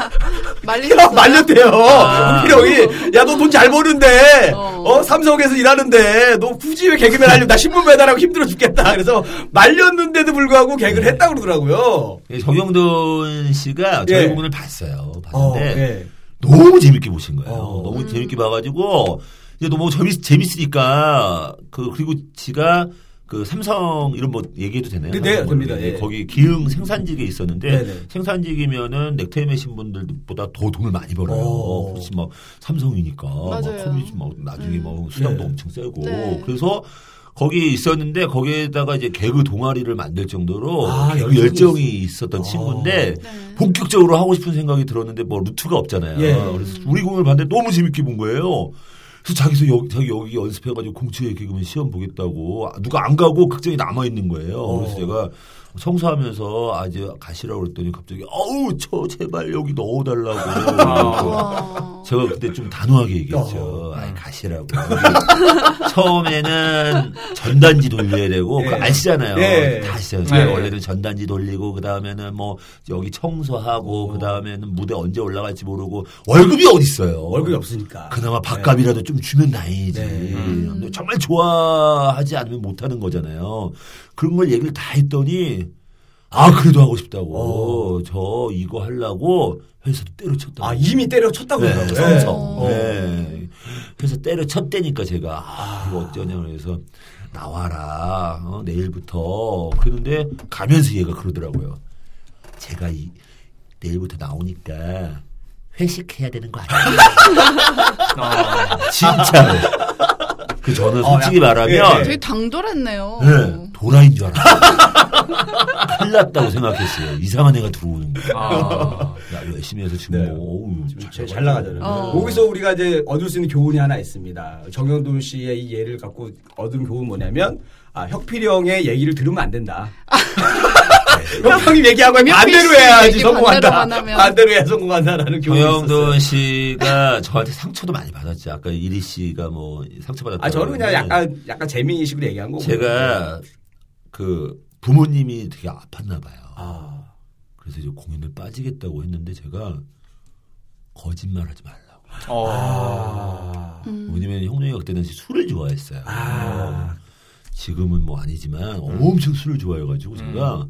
말리셨어요? 말렸대요. 아. 우리 형이 야너 돈 잘 버는데 어. 어 삼성에서 일하는데 너 굳이 왜 개그맨 하려고 나 신문 배달하고 힘들어 죽겠다. 그래서 말렸는데도 불구하고 개그를 했다 고 그러더라고요. 예, 정영돈 씨가 저희 예. 공연을 봤어요. 어, 봤는데 예. 너무 재밌게 보신 거예요. 어. 너무 재밌게 봐가지고 이제 너무 재밌 재밌으니까 그 그리고 지가 그 삼성 이런 뭐 얘기해도 되나요? 네, 네, 됩니다. 모르겠는데 예. 거기 기흥 생산직에 있었는데 네, 네. 생산직이면은 넥타이 매신 분들보다 더 돈을 많이 벌어요. 오. 혹시 막 삼성이니까 막. 커뮤니티 막 나중에 막 수당도 네. 엄청 세고 네. 그래서 거기 있었는데 거기에다가 이제 개그 동아리를 만들 정도로 아, 개그 열정이 있- 있었던 어. 친구인데 네. 본격적으로 하고 싶은 생각이 들었는데 뭐 루트가 없잖아요. 예. 그래서 우리 공연을 봤는데 너무 재밌게 본 거예요. 그래서 자기서 여기, 자기 여기 연습해가지고 공채 개그맨 시험 보겠다고 누가 안 가고 극장에 남아 있는 거예요. 어. 그래서 제가 청소하면서 아주 가시라고 그랬더니 갑자기 어우 저 제발 여기 넣어달라고. 와. 제가 그때 좀 단호하게 얘기했죠. 어. 아이 가시라고. 처음에는 전단지 돌려야 되고 예. 그거 아시잖아요. 예. 다 아시잖아요. 네. 원래는 전단지 돌리고 그 다음에는 뭐 여기 청소하고 그 다음에는 무대 언제 올라갈지 모르고 월급이 어디 있어요. 월급이 없으니까. 그나마 밥값이라도 좀 주면 다행이지. 네. 근데 정말 좋아하지 않으면 못하는 거잖아요. 그런 걸 얘기를 다 했더니 아 그래도 하고 싶다고. 저 이거 하려고 회사도 때려쳤다. 아, 이미 때려쳤다고 네, 그러더라고요. 성성. 어. 네. 그래서 때려쳤다니까 제가 아, 이거 어쩌냐 그래서 나와라 어, 내일부터 그러는데 가면서 얘가 그러더라고요. 제가 이 내일부터 나오니까 회식해야 되는 거 아니야? 어. 진짜. 그 저는 어, 솔직히 약간, 말하면 예, 되게 당돌했네요. 네, 도라인 줄 알았어요. 큰일 났다고 생각했어요. 이상한 애가 들어오는 거예요. 아. 야, 열심히 해서 지금 네. 뭐, 어우, 잘, 잘 나가잖아요. 어. 거기서 우리가 이제 얻을 수 있는 교훈이 하나 있습니다. 정영돈 씨의 이 예를 갖고 얻은 교훈 뭐냐면, 아, 혁필이 형의 얘기를 들으면 안 된다. 네. 혁필이 얘기하고 혁필 반대로 씨 해야지 성공한다. 하면. 반대로 해야 성공한다라는 교훈이 있었어요. 정영돈 씨가 저한테 상처도 많이 받았죠. 아까 이리 씨가 뭐 상처받았다고. 아, 저는 그냥 약간, 약간 재미식으로 얘기한 거고. 제가 그 부모님이 되게 아팠나 봐요. 아, 그래서 이제 공연을 빠지겠다고 했는데 제가 거짓말 하지 말라고. 어. 아, 음. 왜냐면 형님이 그때 당시 술을 좋아했어요. 아. 지금은 뭐 아니지만 엄청 술을 좋아해가지고 제가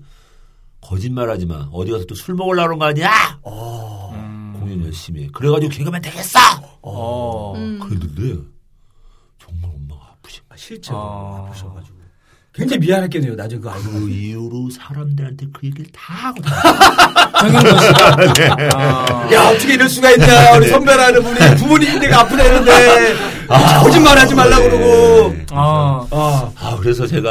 거짓말 하지 마. 어디 가서 또 술 먹으려고 그런 거 아니야? 어. 음. 공연 열심히 해. 그래가지고 개그맨 되겠어! 어. 음. 그랬는데 정말 엄마가 아프시 아, 실제로 아. 아프셔가지고. 굉장히 미안했겠네요, 나중에 그거 알고 그 보니. 이후로 사람들한테 그 얘기를 다 하고 다 정영돈 씨가. 아. 야, 어떻게 이럴 수가 있냐. 우리 선배라는 분이 부모님인데가 아프다는데. 아, 거짓말 하지 말라고 그러고. 아. 아, 아, 그래서 제가,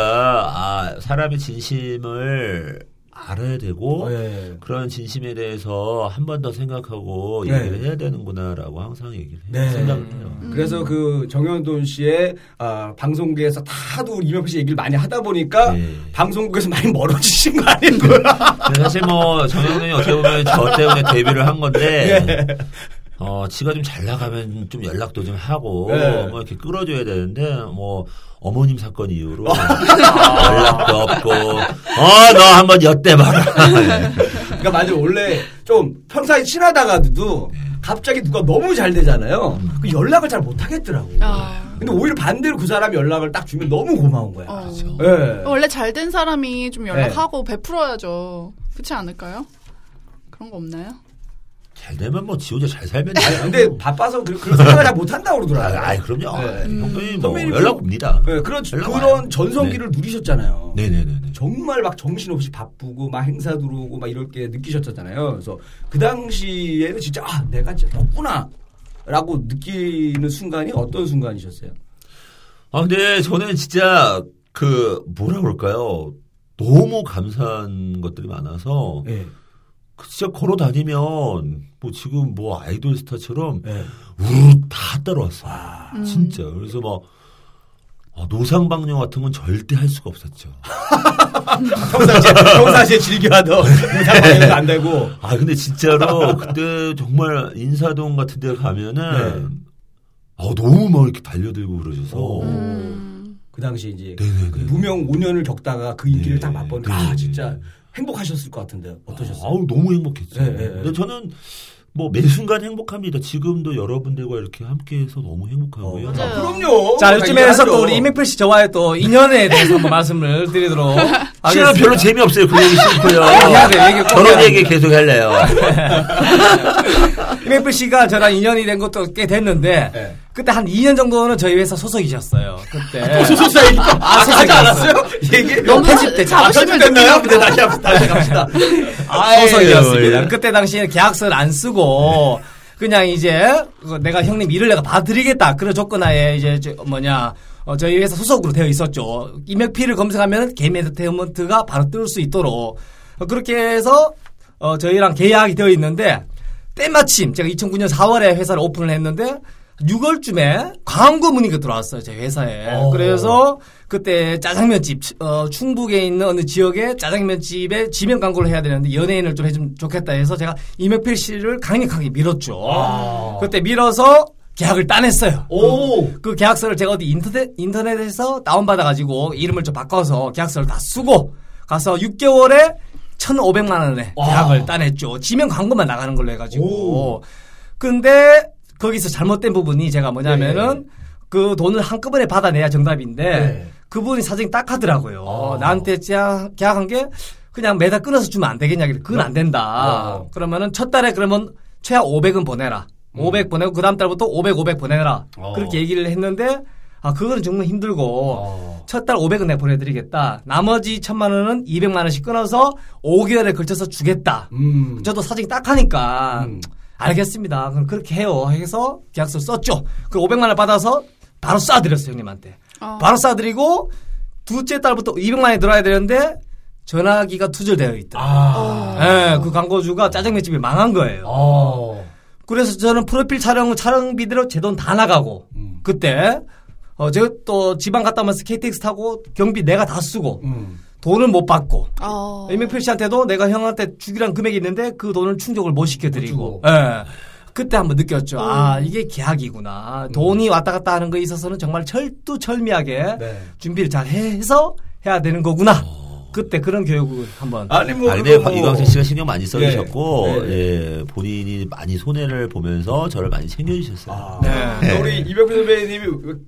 아, 사람의 진심을 알아야 되고, 예. 그런 진심에 대해서 한 번 더 생각하고 네. 얘기를 해야 되는구나라고 항상 얘기를. 네. 생각을 해요. 그래서 그 정현돈 씨의 아, 방송국에서 다도 이명필 씨 얘기를 많이 하다 보니까 네. 방송국에서 많이 멀어지신 거 아닌가요? 근데 사실 뭐, 정영돈이 어떻게 보면 저 때문에 데뷔를 한 건데, 네. 어, 지가 좀 잘 나가면 좀 연락도 좀 하고, 네. 뭐 이렇게 끌어줘야 되는데, 뭐, 어머님 사건 이후로 연락도 없고, 어, 너 한번 엿대봐라. 그러니까 맞아 원래 좀 평소에 친하다가도 갑자기 누가 너무 잘 되잖아요. 그 연락을 잘 못 하겠더라고. 아. 근데 오히려 반대로 그 사람이 연락을 딱 주면 너무 고마운 거야. 어. 예. 원래 잘 된 사람이 좀 연락하고 베풀어야죠. 그렇지 않을까요? 그런 거 없나요? 잘 되면 뭐, 지 혼자 잘 살면 아니, 돼. 근데 바빠서 그, 그런 생각을 잘 못한다고 그러더라고요. 아, 아이, 그럼요. 네. 형님이 뭐, 선배님 연락 옵니다. 네, 그런, 연락 그런 와요. 전성기를 누리셨잖아요. 네네네네. 정말 막 정신없이 바쁘고 막 행사 들어오고 막 이럴 게 느끼셨잖아요. 그래서 그 당시에는 진짜 아 내가 진짜 덥구나 라고 느끼는 순간이 어떤 순간이셨어요? 아, 근데 저는 진짜, 그, 뭐라 그럴까요. 너무 감사한 것들이 많아서, 예. 그 진짜 걸어 다니면, 뭐 지금 뭐 아이돌 스타처럼, 예. 우르르 다 따라왔어요. 음. 진짜. 그래서 막, 아, 노상방뇨 같은 건 절대 할 수가 없었죠. 평상시에, 평상시에 즐겨하던 상황에는 안 되고. 아, 근데 진짜로 그때 정말 인사동 같은 데 가면은, 네. 아, 너무 막 이렇게 달려들고 그러셔서, 오. 음. 그 당시 이제 네네네. 그 무명 5년을 겪다가 그 인기를 네. 딱 맛보는 네. 아 진짜 행복하셨을 것 같은데 어떠셨어요? 아우, 너무 행복했죠. 네, 네, 네. 근데 저는 뭐매 순간 행복합니다. 지금도 여러분들과 이렇게 함께해서 너무 행복하고요. 어. 아, 그럼요. 자, 요쯤에서 당연하죠. 또 우리 이명필 씨 저와의 또 인연에 대해서 한번 말씀을 드리도록 실은 하겠습니다. 별로 재미없어요. 그 얘기 싫고요. 해야 저런 돼. 얘기 계속 할래요. 이명필 씨가 저랑 인연이 된 것도 꽤 됐는데 네. 그때 한 2년 정도는 저희 회사 소속이셨어요. 그때 소속사 얘기 또 아, 하지 소속사 않았어요? 얘기 너무 편집됐죠. 아, 편집됐나요? 근데 다시 합시다. 다시 갑시다. 소속이었습니다. 예. 그때 당시에는 계약서를 안 쓰고 그냥 이제 그 내가 형님 일을 내가 봐드리겠다. 그런 조건하에 이제 저 뭐냐 어, 저희 회사 소속으로 되어 있었죠. 이명필을 검색하면 개미 엔터테인먼트가 바로 뜰 수 있도록 어, 그렇게 해서 어, 저희랑 계약이 되어 있는데 때마침 제가 2009년 4월에 회사를 오픈을 했는데 6월쯤에 광고 문의가 들어왔어요 제 회사에. 어. 그래서 그때 짜장면집 어, 충북에 있는 어느 지역에 짜장면집에 지명 광고를 해야 되는데 연예인을 좀 해주면 좋겠다 해서 제가 이명필 씨를 강력하게 밀었죠. 아. 그때 밀어서 계약을 따냈어요. 오. 그 계약서를 제가 어디 인터넷 인터넷에서 다운받아 가지고 이름을 좀 바꿔서 계약서를 다 쓰고 가서 6개월에 1,500만 원에 와. 계약을 따냈죠. 지명 광고만 나가는 걸로 해가지고. 오. 근데 거기서 잘못된 부분이 제가 뭐냐면은 네. 그 돈을 한꺼번에 받아내야 정답인데 네. 그분이 사정이 딱 하더라고요. 아. 나한테 계약, 계약한 게 그냥 매달 끊어서 주면 안 되겠냐. 그건 안 된다. 어. 그러면은 첫 달에 그러면 최하 500은 보내라. 500 보내고 그 다음 달부터 500, 500 보내라. 음. 어. 그렇게 얘기를 했는데 아 그거는 정말 힘들고 어. 첫달 500은 내가 보내드리겠다. 나머지 1000만 원은 200만 원씩 끊어서 5개월에 걸쳐서 주겠다. 음. 저도 사정이 딱 하니까 음. 알겠습니다. 그럼 그렇게 해요. 해서 계약서 썼죠. 그 500만 원 받아서 바로 쏴드렸어요 형님한테. 어. 바로 쏴드리고 두째 달부터 200만 원이 들어야 되는데 전화기가 투절되어 있더라고요. 아. 예, 그 광고주가 짜장면집이 망한 거예요. 어. 그래서 저는 프로필 촬영 촬영비대로 제 돈 다 나가고 음. 그때 어 제가 또 지방 갔다 오면서 KTX 타고 경비 내가 다 쓰고 음. 돈을 못 받고 어. 이명필 씨한테도 내가 형한테 주기란 금액이 있는데 그 돈을 충족을 못 시켜드리고. 예. 그때 한번 느꼈죠. 아 이게 계약이구나. 음. 돈이 왔다 갔다 하는 거에 있어서는 정말 철두철미하게 네. 준비를 잘 해서 해야 되는 거구나. 그때 그런 교육을 한번 아니 뭐 아, 근데 그거 뭐- 이광재 씨가 신경 많이 써주셨고, 네. 네. 예, 본인이 많이 손해를 보면서 저를 많이 챙겨주셨어요. 아, 네. 우리 이병표 선배님이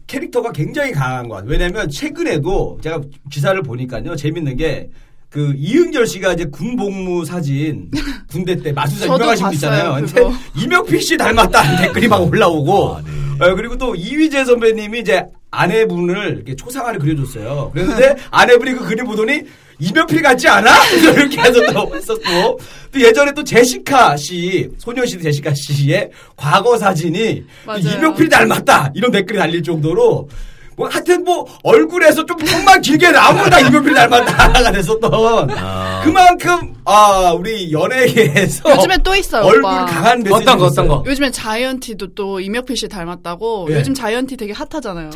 캐릭터가 굉장히 강한 것 같아요. 왜냐면 최근에도 제가 기사를 보니까요. 재밌는 게 그 이은결 씨가 이제 군 복무 사진 군대 때 저도 유명하신 분 있잖아요. 근데. 이명필 씨 닮았다는 댓글이 막 올라오고 아, 네. 어, 그리고 또 이휘재 선배님이 이제 아내분을 이렇게 초상화를 그려줬어요. 그랬는데 아내분이 그 그림 보더니 이명필 같지 않아? 이렇게 해서 또 했었고 또 예전에 또 제시카 씨 소녀시대 제시카 씨의 과거 사진이. 이명필 닮았다 이런 댓글이 달릴 정도로 뭐 하여튼 뭐 얼굴에서 좀 턱만 길게 나오면 다 이명필 닮았다가 됐었던 아. 그만큼 아 우리 연예계에서 요즘에 또 있어요, 얼굴 오빠. 강한 메시지 어떤 거, 어떤 거? 요즘에 자이언티도 또 이명필 씨 닮았다고. 예. 요즘 자이언티 되게 핫하잖아요.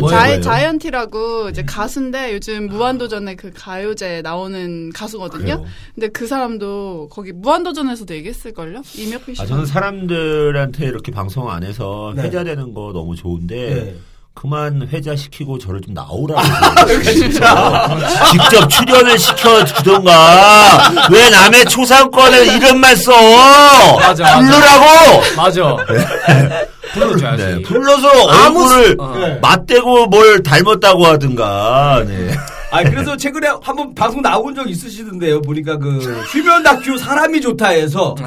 뭐예요? 자이? 자이언티라고 이제 가수인데 요즘 무한도전에 그 가요제 나오는 가수거든요. 그래요? 근데 그 사람도 거기 무한도전에서도 얘기했을걸요? 이명필 씨. 아, 저는 사람들한테 이렇게 방송 안에서 네. 회자되는 거 너무 좋은데, 네. 그만 회자시키고 저를 좀 나오라고. 진짜 직접 출연을 시켜주던가. 왜 남의 초상권을 이름만 써? 맞아, 맞아. 부르라고! 맞아. 불러줘야지. 네, 불러서 아무 얼굴을 수- 어. 네. 맞대고 뭘 닮았다고 하든가. 네. 아 그래서 최근에 한번 방송 나온 적 있으시던데요. 보니까 그 휴면 다큐 사람이 좋다에서 네.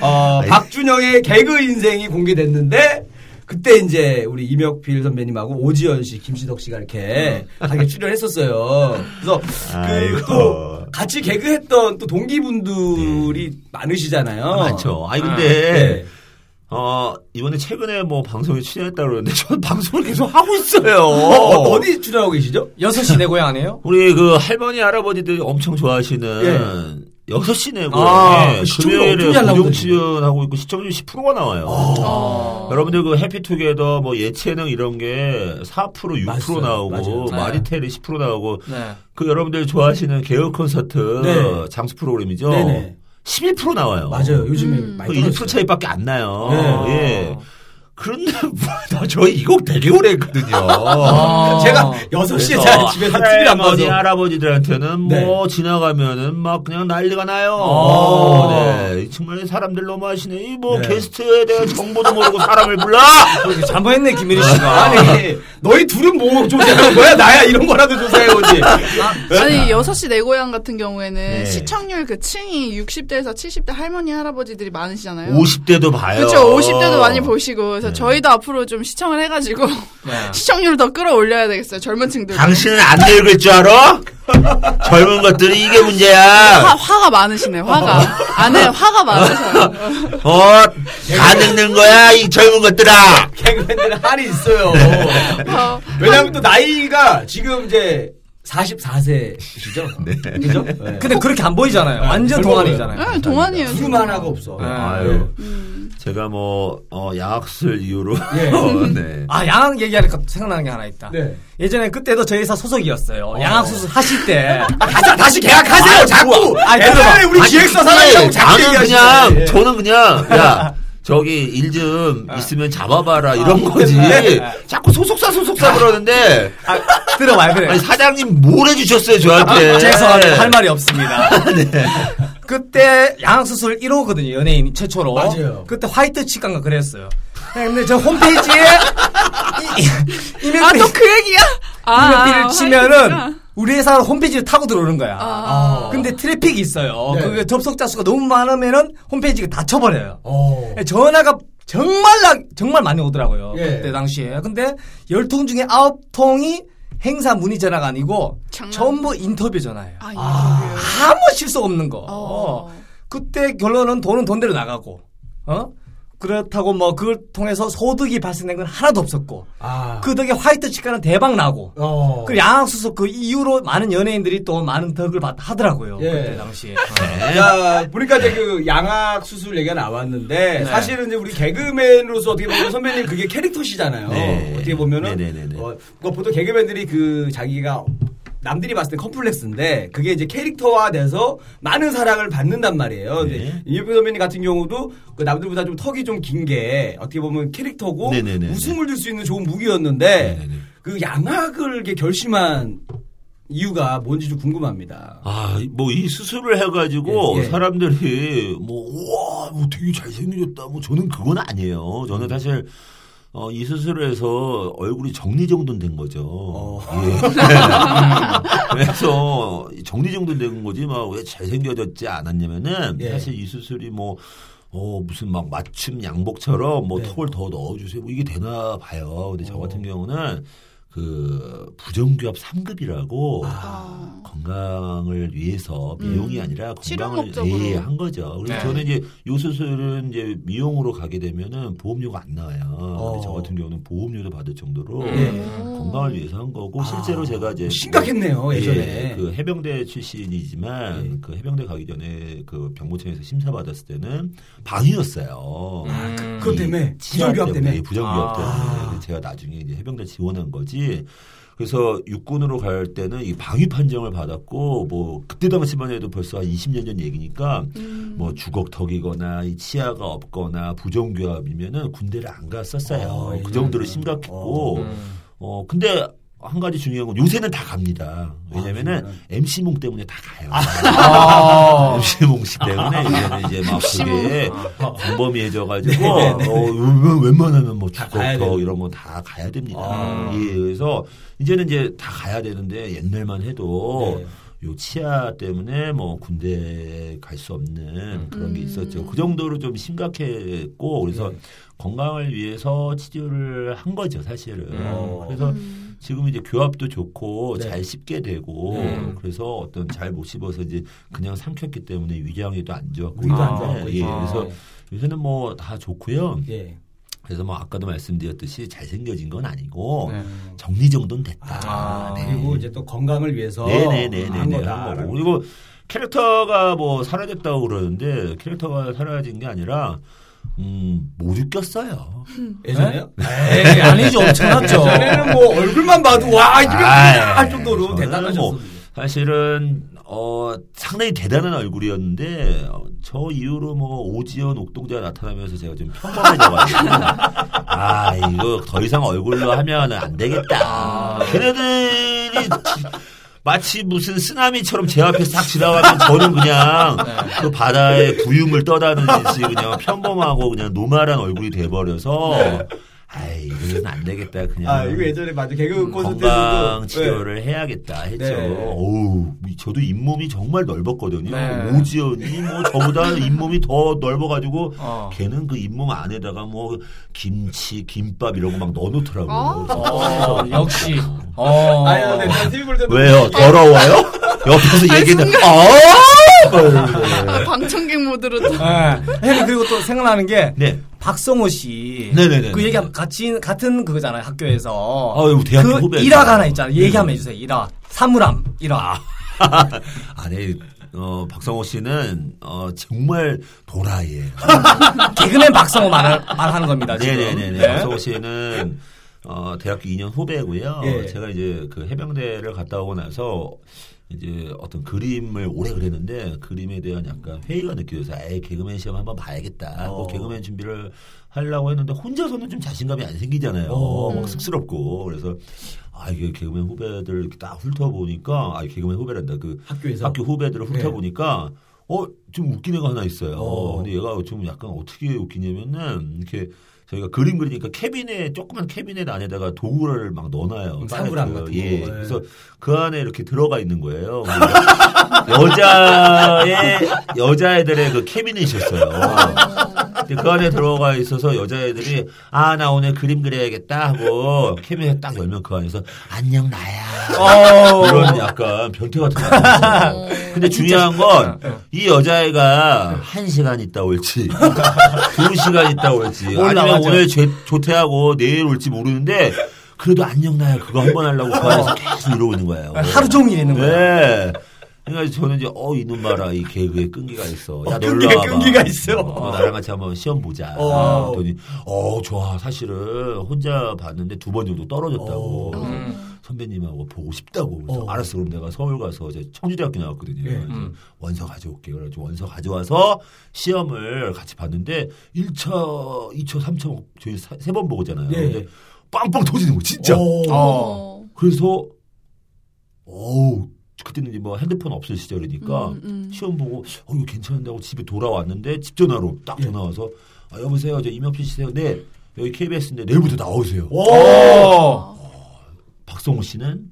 어, 박준영의 개그 인생이 공개됐는데 그때 이제 우리 이명필 선배님하고 오지연 씨, 김시덕 씨가 이렇게 함께 출연했었어요. 그래서 그 아이고. 또 같이 개그했던 또 동기분들이 많으시잖아요. 많죠. 아니, 근데, 네. 어, 이번에 최근에 뭐 방송에 출연했다 그러는데 저는 방송을 계속 하고 있어요. 어, 어디 출연하고 계시죠? 여섯 시내 고향 아니에요? 우리 그 할머니 할아버지들이 엄청 좋아하시는 여섯 시 내고 아, 예, 그 시청률 금요일에 고정 출연하고 있고 시청률 10%가 나와요. 어. 여러분들 그 해피투게더 뭐 예체능 이런 게 4% 6% 맞아요. 나오고 맞아요. 네. 마리텔이 10% 나오고 네. 그 여러분들 좋아하시는 개그 콘서트 네. 장수 프로그램이죠. 네네. 11% 나와요. 맞아요. 요즘에 음. 많이 그1% 떨어졌어요. 차이밖에 안 나요. 네. 예. 그런데 뭐, 나 저희 이곡 되게 오래 했거든요. 아. 제가 6시에 그래서 제가 집에서 TV를 안 봐서 할아버지들한테는 네. 뭐 지나가면은 막 그냥 난리가 나요. 어. 네. 정말 사람들 너무 하시네. 이뭐 네. 게스트에 대한 정보도 모르고 사람을 불러. 잘못했네, 김일희 씨가. 아니 너희 둘은 뭐 조사하는 거야? 나야 이런 거라도 조사해오지. 아니, 6시 내 고향 같은 경우에는 네. 시청률 그 층이 60대에서 70대 할머니, 할아버지들이 많으시잖아요. 50대도 봐요. 그렇죠. 50대도 많이 보시고. 네. 그래서 저희도 앞으로 좀 시청을 해가지고 네. 시청률을 더 끌어올려야 되겠어요. 젊은 층들. 당신은 안 늙을 줄 알아? 젊은 것들이 이게 화, 문제야. 화가 많으시네, 화가. 안에 화가 많으셔요. 어, 다 늙는 거야, 이 젊은 것들아. 개그맨들은 할이 있어요. 어, 왜냐면 또 나이가 지금 이제 44세시죠? 네. 그죠? 네. 근데 그렇게 안 보이잖아요. 완전 젊어 동안이잖아요. 네, 동안이에요. 누구 하나가 없어. 네. 아유. 음. 제가 뭐, 어, 양학술 이후로. 예. 어, 네. 아, 양악 얘기하니까 생각나는 게 하나 있다. 네. 예전에 그때도 저희 회사 소속이었어요. 양악 수술 하실 때. 다시, 다시 계약하세요, 자꾸! 아니, 옛날에. 우리 기획사 사람이라고 자꾸 얘기하시네. 그냥, 저는 그냥, 야, 저기 일 좀 있으면 잡아봐라, 이런 거지. 자꾸 소속사, 소속사 그러는데, 아, 들어봐요, 그래. 아니, 사장님 뭘 해주셨어요, 저한테. 죄송합니다. 할 말이 없습니다. 그때 양악수술 1호거든요. 연예인 최초로. 맞아요. 그때 화이트 치과가 그랬어요. 네, 근데 저 홈페이지에 이- 이- 아, 이면필, 또그 얘기야? 아, 이면필을 아, 치면은 화이트구나. 우리 회사 홈페이지를 타고 들어오는 거야. 아. 근데 트래픽이 있어요. 네. 그 접속자 수가 너무 많으면은 홈페이지가 닫혀버려요. 어. 전화가 정말 나, 정말 많이 오더라고요. 예. 그때 당시에. 근데 열 통 중에 아홉 통이 행사 문의 전화가 아니고 장난. 전부 인터뷰 전화예요. 아, 인터뷰. 아무 실속 없는 거. 어. 그때 결론은 돈은 돈대로 나가고, 어? 그렇다고 뭐 그걸 통해서 소득이 발생된 건 하나도 없었고, 아. 그 덕에 화이트 치과는 대박 나고, 어. 그 양악수술 그 이후로 많은 연예인들이 또 많은 덕을 받, 하더라고요. 예. 그때 당시에. 자, 보니까 이제 그 양악 수술 얘기가 나왔는데 네. 사실은 이제 우리 개그맨으로서 어떻게 보면 선배님 그게 캐릭터시잖아요. 네. 어떻게 보면은 네네네네. 어, 그러니까 보통 개그맨들이 그 자기가 남들이 봤을 때 컴플렉스인데 그게 이제 캐릭터화돼서 많은 사랑을 받는단 말이에요. 네. 이효표 선배님 같은 경우도 그 남들보다 좀 턱이 좀 긴 게 어떻게 보면 캐릭터고 네네네네. 웃음을 줄 수 있는 좋은 무기였는데 네네네. 그 양악을 결심한 이유가 뭔지 좀 궁금합니다. 아, 뭐 이 수술을 해가지고 예, 예. 사람들이 뭐 우와, 뭐 되게 잘생겨졌다. 뭐 저는 그건 아니에요. 저는 사실 어, 이 수술을 해서 얼굴이 정리정돈된 거죠. 어. 예. 그래서 정리정돈된 거지 막 왜 잘생겨졌지 않았냐면은 예. 사실 이 수술이 뭐 어, 무슨 막 맞춤 양복처럼 뭐 네. 턱을 더 넣어주세요. 뭐 이게 되나 봐요. 근데 저 어. 같은 경우는 그 부정규합 3급이라고 아. 건강을 위해서 음. 미용이 아니라 치료 건강을. 예, 한 거죠. 그래서 네. 저는 이제 요 수술은 이제 미용으로 가게 되면은 보험료가 안 나와요. 근데 저 같은 경우는 보험료도 받을 정도로 예. 건강을 위해서 한 거고 아, 실제로 제가 이제 심각했네요, 예전에. 예, 그 해병대 출신이지만 예. 그 해병대 가기 전에 그 병무청에서 심사 받았을 때는 방위였어요. 음. 그것 때문에? 이 치아 부정규합 때문에? 예, 부정규합 아. 때문에 제가 나중에 이제 해병대 지원한 거지. 그래서 육군으로 갈 때는 이 방위 판정을 받았고 뭐 그때 당시만 해도 벌써 한 20년 전 얘기니까 음. 뭐 주걱턱이거나 이 치아가 없거나 부정규합이면은 군대를 안 갔었어요. 어, 그. 정도로 심각했고 음. 어 근데 한 가지 중요한 건 요새는 다 갑니다. 왜냐면은 아, 그래요? MC 몽 때문에 다 가요. 아. MC 몽씨 때문에 요새는 이제 막 그게 광범위해져가지고 네, 어, 웬- 웬만하면 뭐 되는. 이런 건다 가야 됩니다. 아. 예, 그래서 이제는 이제 다 가야 되는데 옛날만 해도 네. 요 치아 때문에 뭐 군대 갈 수 없는 그런 게 음. 있었죠. 그 정도로 좀 심각했고 그래서 네. 건강을 위해서 치료를 한 거죠, 사실은. 어. 그래서 음. 지금 이제 교합도 좋고 네. 잘 씹게 되고 네. 그래서 어떤 잘 못 씹어서 이제 그냥 삼켰기 때문에 위장에도 안 좋았고 위도 안 그런데, 좋았고, 예, 아. 그래서 요새는 뭐 다 좋고요. 예. 그래서 뭐 아까도 말씀드렸듯이 잘생겨진 건 아니고 네. 정리정돈 됐다. 아, 네. 그리고 이제 또 건강을 위해서 네네네네 한한 거다. 거고 그리고 캐릭터가 뭐 사라졌다고 그러는데 캐릭터가 사라진 게 아니라 음, 못 웃겼어요. 예전에요? 에이, 아니죠. 엄청났죠. 예전에는 뭐 얼굴만 봐도 와 이게 할 정도로 대단하셨어요. 뭐 사실은 어 상당히 대단한 얼굴이었는데 어, 저 이후로 뭐 오지연, 옥동자가 나타나면서 제가 좀 평범해져가지고 아 이거 더 이상 얼굴로 하면 안 되겠다. 걔네들이 지- 마치 무슨 쓰나미처럼 제 앞에 싹 지나가면 저는 그냥 그 바다에 부윰을 떠다니듯이 그냥 평범하고 그냥 노말한 얼굴이 돼버려서 아이 이거는 안 되겠다 그냥 아 이거 예전에 맞아 개그 콘서트 건강 때도 치료를 해야겠다 했죠. 네. 어우, 저도 잇몸이 정말 넓었거든요. 네. 오지연이 뭐 저보다 잇몸이 더 넓어가지고 어. 걔는 그 잇몸 안에다가 뭐 김치, 김밥 이런 거 막 넣어놓더라고요. 아. 어, 역시. 어. 아니 근데 난 TV 볼 때도 왜요? 더러워요? 옆에서 얘기는 어! 아, 방청객 모드로 또. 예. 형님 그리고 또 생각나는 게 네. 박성호 씨. 네네네. 그 얘기하면 같이 같은 그거잖아요 학교에서. 아유, 대학교 그 후배. 일화가 하나 있잖아요. 얘기 한번 해주세요. 일화. 사물함 일화. 아니, 어, 박성호 씨는, 어, 정말 도라이예요. 개그맨 박성호 말 말하는 겁니다. 지금. 네네네네. 네. 박성호 씨는, 어, 대학교 2년 후배고요. 예. 제가 이제 그 해병대를 갔다 오고 나서, 이제 어떤 그림을 오래 그렸는데 그림에 대한 약간 회의가 느껴져서 에이 개그맨 시험 한번 봐야겠다 하고 어. 개그맨 준비를 하려고 했는데 혼자서는 좀 자신감이 안 생기잖아요. 어. 막 쑥스럽고 그래서 아 이게 개그맨 후배들 이렇게 딱 훑어보니까 아 개그맨 후배란다 그 학교에서 학교 후배들을 네. 훑어보니까 어좀 웃긴 애가 하나 있어요. 어. 근데 얘가 좀 약간 어떻게 웃기냐면은 이렇게 저희가 그림 그리니까 캐비넷 조그만 캐비넷 안에다가 도구를 막 넣어놔요. 음, 사물함 그, 같은 예. 거. 예. 그래서 그 안에 이렇게 들어가 있는 거예요. 여자의 여자애들의 그 캐비넷이었어요. 근데 그 안에 들어가 있어서 여자애들이 아 나 오늘 그림 그려야겠다 하고 캐비넷 딱 열면 그 안에서 안녕 나야 이런 약간 변태 같은 거. 있어요. 근데 중요한 건 이 여자애가 한 시간 있다 올지 두 시간 있다 올지 몰라, 아니면 맞아. 오늘 조, 조퇴하고 내일 올지 모르는데 그래도 안녕 나야 그거 한 번 하려고 그 안에서 계속 이러고 있는 거예요. 하루 종일 있는 거예요. 네. 그러니까 저는 이제 어 이놈 봐라 이 개그에 끈기가 있어. 야, 어, 놀러 끈기에 와봐. 끈기가 있어. 어, 나랑 같이 한번 시험 보자. 어. 그랬더니 어 좋아 사실은 혼자 봤는데 두 번 정도 떨어졌다고. 어. 음. 선배님하고 보고 싶다고. 그래서 어. 알았어 그럼 내가 서울 가서 이제 청주대학교 나왔거든요. 예. 그래서 음. 원서 가져올게. 그래가지고 원서 가져와서 시험을 같이 봤는데 1차, 2차, 3차 저희 세 번 보잖아요. 예. 근데 빵빵 터지는 거 진짜. 어. 어. 그래서 어우 그때는 이제 뭐 핸드폰 없을 시절이니까 음, 음. 시험 보고 어 이거 괜찮은데 하고 집에 돌아왔는데 집 전화로 딱 예. 전화 와서 아 여보세요 저 임혁필 씨세요 네 여기 KBS인데 내일부터 나오세요 오. 어. 박성호 씨는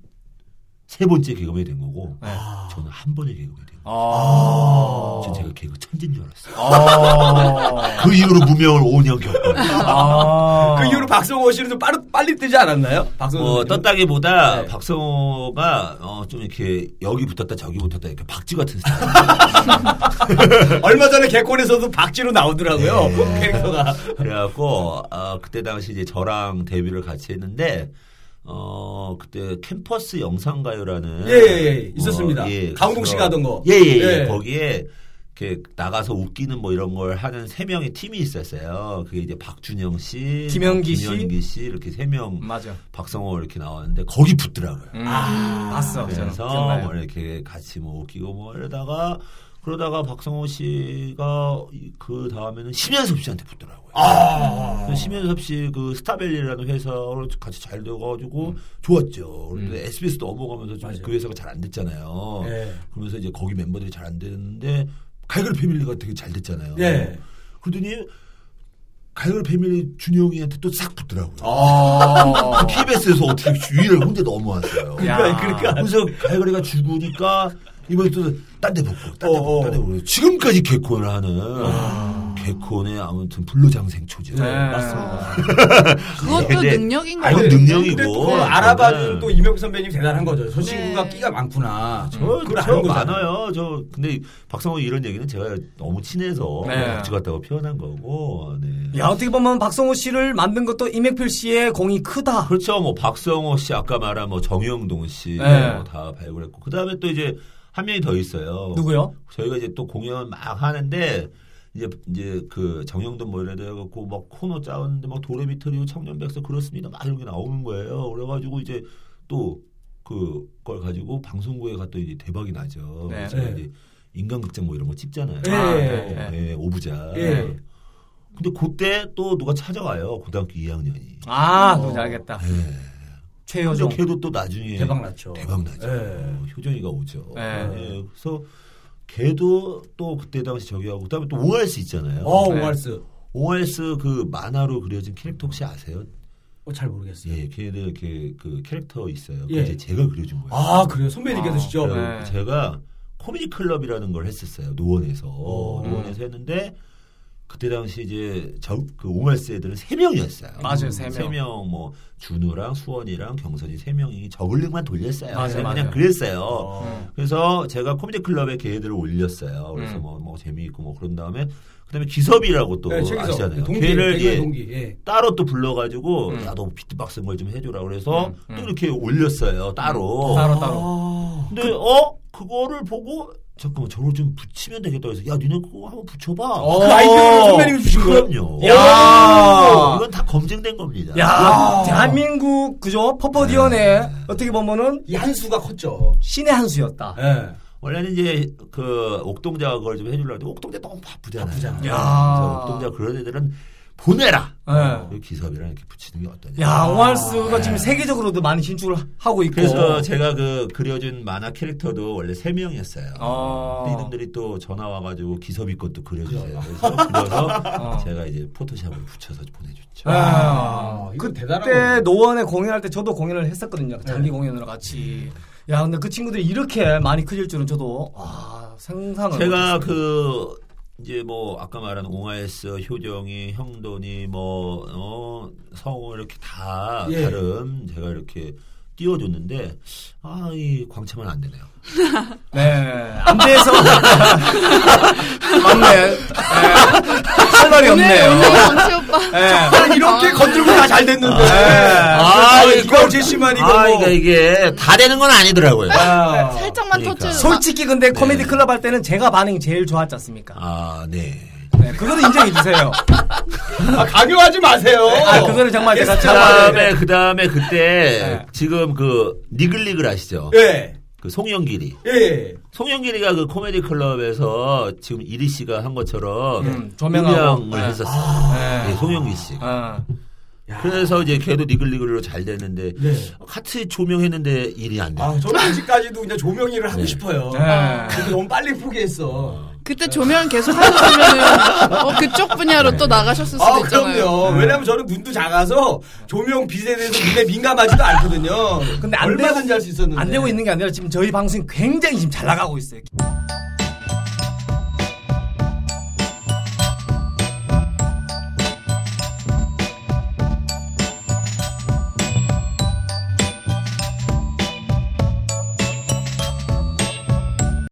세 번째 개그맨이 된 거고 네. 저는 한 번의 개그맨이 된 거예요 어. 전 제가 개그 천재인 줄 알았어요 어. 그 이후로 무명을 5년 겪고 아. 그 이후로 박성호 씨는 좀 빠르, 빨리 뜨지 않았나요? 박성호 뭐 선생님은? 떴다기보다 네. 박성호가 어, 좀 이렇게 여기 붙었다 저기 붙었다 이렇게 박쥐 같은 스타일 얼마 전에 개콘에서도 박쥐로 나오더라고요. 네. 캐릭터가. 그래갖고 어, 그때 당시 이제 저랑 데뷔를 같이 했는데 어 그때 캠퍼스 영상가요라는 예, 예, 예. 있었습니다. 강동 그래서- 씨가 하던 거. 예예 예 예. 거기에 이렇게 나가서 웃기는 뭐 이런 걸 하는 세 명의 팀이 있었어요. 그게 이제 박준영 씨, 김현기 뭐 씨. 김현기 씨 이렇게 세 명 맞아. 박성호 이렇게 나왔는데 거기 붙더라고요. 음. 봤어. 저는 그래서. 뭐 이렇게 같이 뭐 웃기고 뭐 이러다가 그러다가 박성호 씨가 이- 그 다음에는 심연섭 씨한테 붙더라고요. 아. 심연섭 씨 그 스타밸리라는 회사로 같이 잘 되어가지고 좋았죠. 그런데 SBS 넘어가면서 좀. 그 회사가 잘 안 됐잖아요. 예. 그러면서 이제 거기 멤버들이 잘안 됐는데 갈갈 패밀리가 되게 잘 됐잖아요. 예. 그러더니 갈갈 패밀리 준영이한테 또 싹 붙더라고요. 어. KBS에서 어떻게 주위를 혼자 넘어왔어요. 야. 그러니까. 그래서 갈갈이가 죽으니까 이번에 또 딴 데 붙고 딴데 어, 붙고 어. 딴데 붙고 지금까지 개콘을 하는 개콘의 아무튼 불로장생초죠. 네, 네. 맞습니다. 그것도 근데- 능력인 아, 거예요. 이건 능력이고. 저는- 알아봐준 또 이명국 선배님 대단한 거죠. 저 네. 친구가 끼가 많구나. 저, 그걸 저. 많아요. 저 근데 박성호 이런 얘기는 제가 너무 친해서 네. 같이 갔다고 표현한 거고. 네. 야 어떻게 보면 박성호 씨를 만든 것도 임ек필 씨의 공이 크다. 그렇죠. 뭐 박성호 씨 아까 말한 뭐 정영동 씨 네. 뭐다 발굴했고 그 다음에 또 이제 한 명이 더 있어요. 누구요? 저희가 이제 또 공연 막 하는데 이제 이제 그 정영돈 뭐 이래 돼갖고 막 코너 짜는데 막 도레미터리오 청년백서 그렇습니다 막 이런 게 나오는 거예요. 그래가지고 이제 또 그걸 가지고 방송국에 갔더니 이제 대박이 나죠. 네. 제가 네. 이제 인간극장 뭐 이런 거 찍잖아요. 예. 아, 어, 네. 예, 오부자. 예. 근데 그때 또 누가 찾아와요. 고등학교 2학년이. 아 누군지 알겠다. 예. 근데 걔도 또 나중에 대박 났죠. 대박 나죠. 예. 효정이가 오죠. 네. 예, 그래서 걔도 또 그때 당시 저기 하고 그다음에 또 옹알스 있잖아요. 어, 네. 옹알스. 옹알스 그 만화로 그려진 캐릭터 혹시 아세요? 어, 잘 모르겠어요. 예, 걔들 이렇게 그 캐릭터 있어요. 예. 그 이제 제가 그려준 거예요. 아, 그래요? 선배님께서 아, 직접. 네. 제가 코미디 클럽이라는 걸 했었어요. 노원에서 오. 노원에서 했는데 그때 당시 이제 저그 옹알스 애들은 세 명이었어요. 맞아요, 세 명. 세 명, 뭐 준우랑 수원이랑 경선이 세 명이 저글링만 돌렸어요. 맞아요, 그냥 맞아요. 그랬어요. 그래서 제가 코미디 클럽에 걔들을 올렸어요. 그래서 음. 뭐, 뭐 재미있고 뭐 그런 다음에 그다음에 기섭이라고 또 네. 아시잖아요. 동기, 걔를 예, 동기. 예. 따로 또 불러가지고 음. 야너 비트박스 걸좀 해줘라 그래서 음, 음. 또 이렇게 올렸어요 따로. 따로 따로. 아. 근데 어 그거를 보고 잠깐만 저걸 좀 붙이면 되겠다 그래서 야 니네 그거 한번 붙여봐. 어. 그 아이디어를 선배님이 주신 거예요? 그럼요. 야. 이건 다 검증된 겁니다. 야, 대한민국 그죠? 퍼퍼디언의 어떻게 보면은 이 한 수가 컸죠. 신의 한 수였다. 예. 원래는 이제 그 옥동자가 그걸 좀 해주려고 했는데 옥동자 너무 바쁘잖아요. 그래서 옥동자 그런 애들은 보내라. 네. 그 기섭이랑 이렇게 붙이는 게 어떠냐. 야, 오할스가 지금 세계적으로도 많이 진출을 하고 있고. 그래서 제가 그 그려준 만화 캐릭터도 원래 세 명이었어요. 어. 근데 이놈들이 또 전화 와가지고 기섭이 것도 그려주세요. 그래서 그려서 어. 제가 이제 포토샵을 붙여서 보내줬죠. 아, 대단한 그때. 노원에 공연할 때 저도 공연을 했었거든요. 장기 공연으로 같이. 야, 근데 그 친구들이 이렇게 많이 커질 줄은 저도 와, 상상을 제가 못했어요. 그 이제 뭐 아까 말한 옹아에스, 효정이, 형돈이 뭐 어, 성우 이렇게 다 예. 다른 제가 이렇게 띄워줬는데 아 이 광채만 안 되네요. 네. 안 돼서 맞네. 네. 할 말이 없네요. 오늘 광채 오빠. 네. 아니, 이렇게 건들고 다 잘 됐는데. 아, 이거 제시만 이거. 아 뭐. 이게 이게 다 되는 건 아니더라고요. 아. 살짝만 그러니까. 터치해도 솔직히 근데 코미디 클럽 할 때는 제가 반응이 제일 좋았지 않습니까? 아 네. 네, 그거는 인정해 주세요. 아, 강요하지 마세요. 아, 그거는 정말 제가 참 그다음에 그다음에 그때 네. 지금 그 니글니글 아시죠? 예. 그 송영길이. 예. 송영길이가 그 코미디 클럽에서 지금 이리 씨가 한 것처럼 음. 조명을 네. 했었어요. 네. 네, 송영길 씨. 어. 그래서 이제 걔도 니글니글로 잘 됐는데 네. 같이 조명했는데 일이 안 돼. 아, 저는 아직까지도 그냥 조명 일을 하고 네. 싶어요. 네. 너무 빨리 포기했어. 그때 조명 계속 하셨으면은 어, 그쪽 분야로 또 나가셨을 수도 아, 있잖아요. 그럼요. 왜냐면 저는 눈도 작아서 조명 빛에 대해서 눈에 민감하지도 않거든요. 근데 안 얼마든지 되고- 할수 있었는데. 안 되고 있는 게 아니라 지금 저희 방송이 굉장히 지금 잘 나가고 있어요.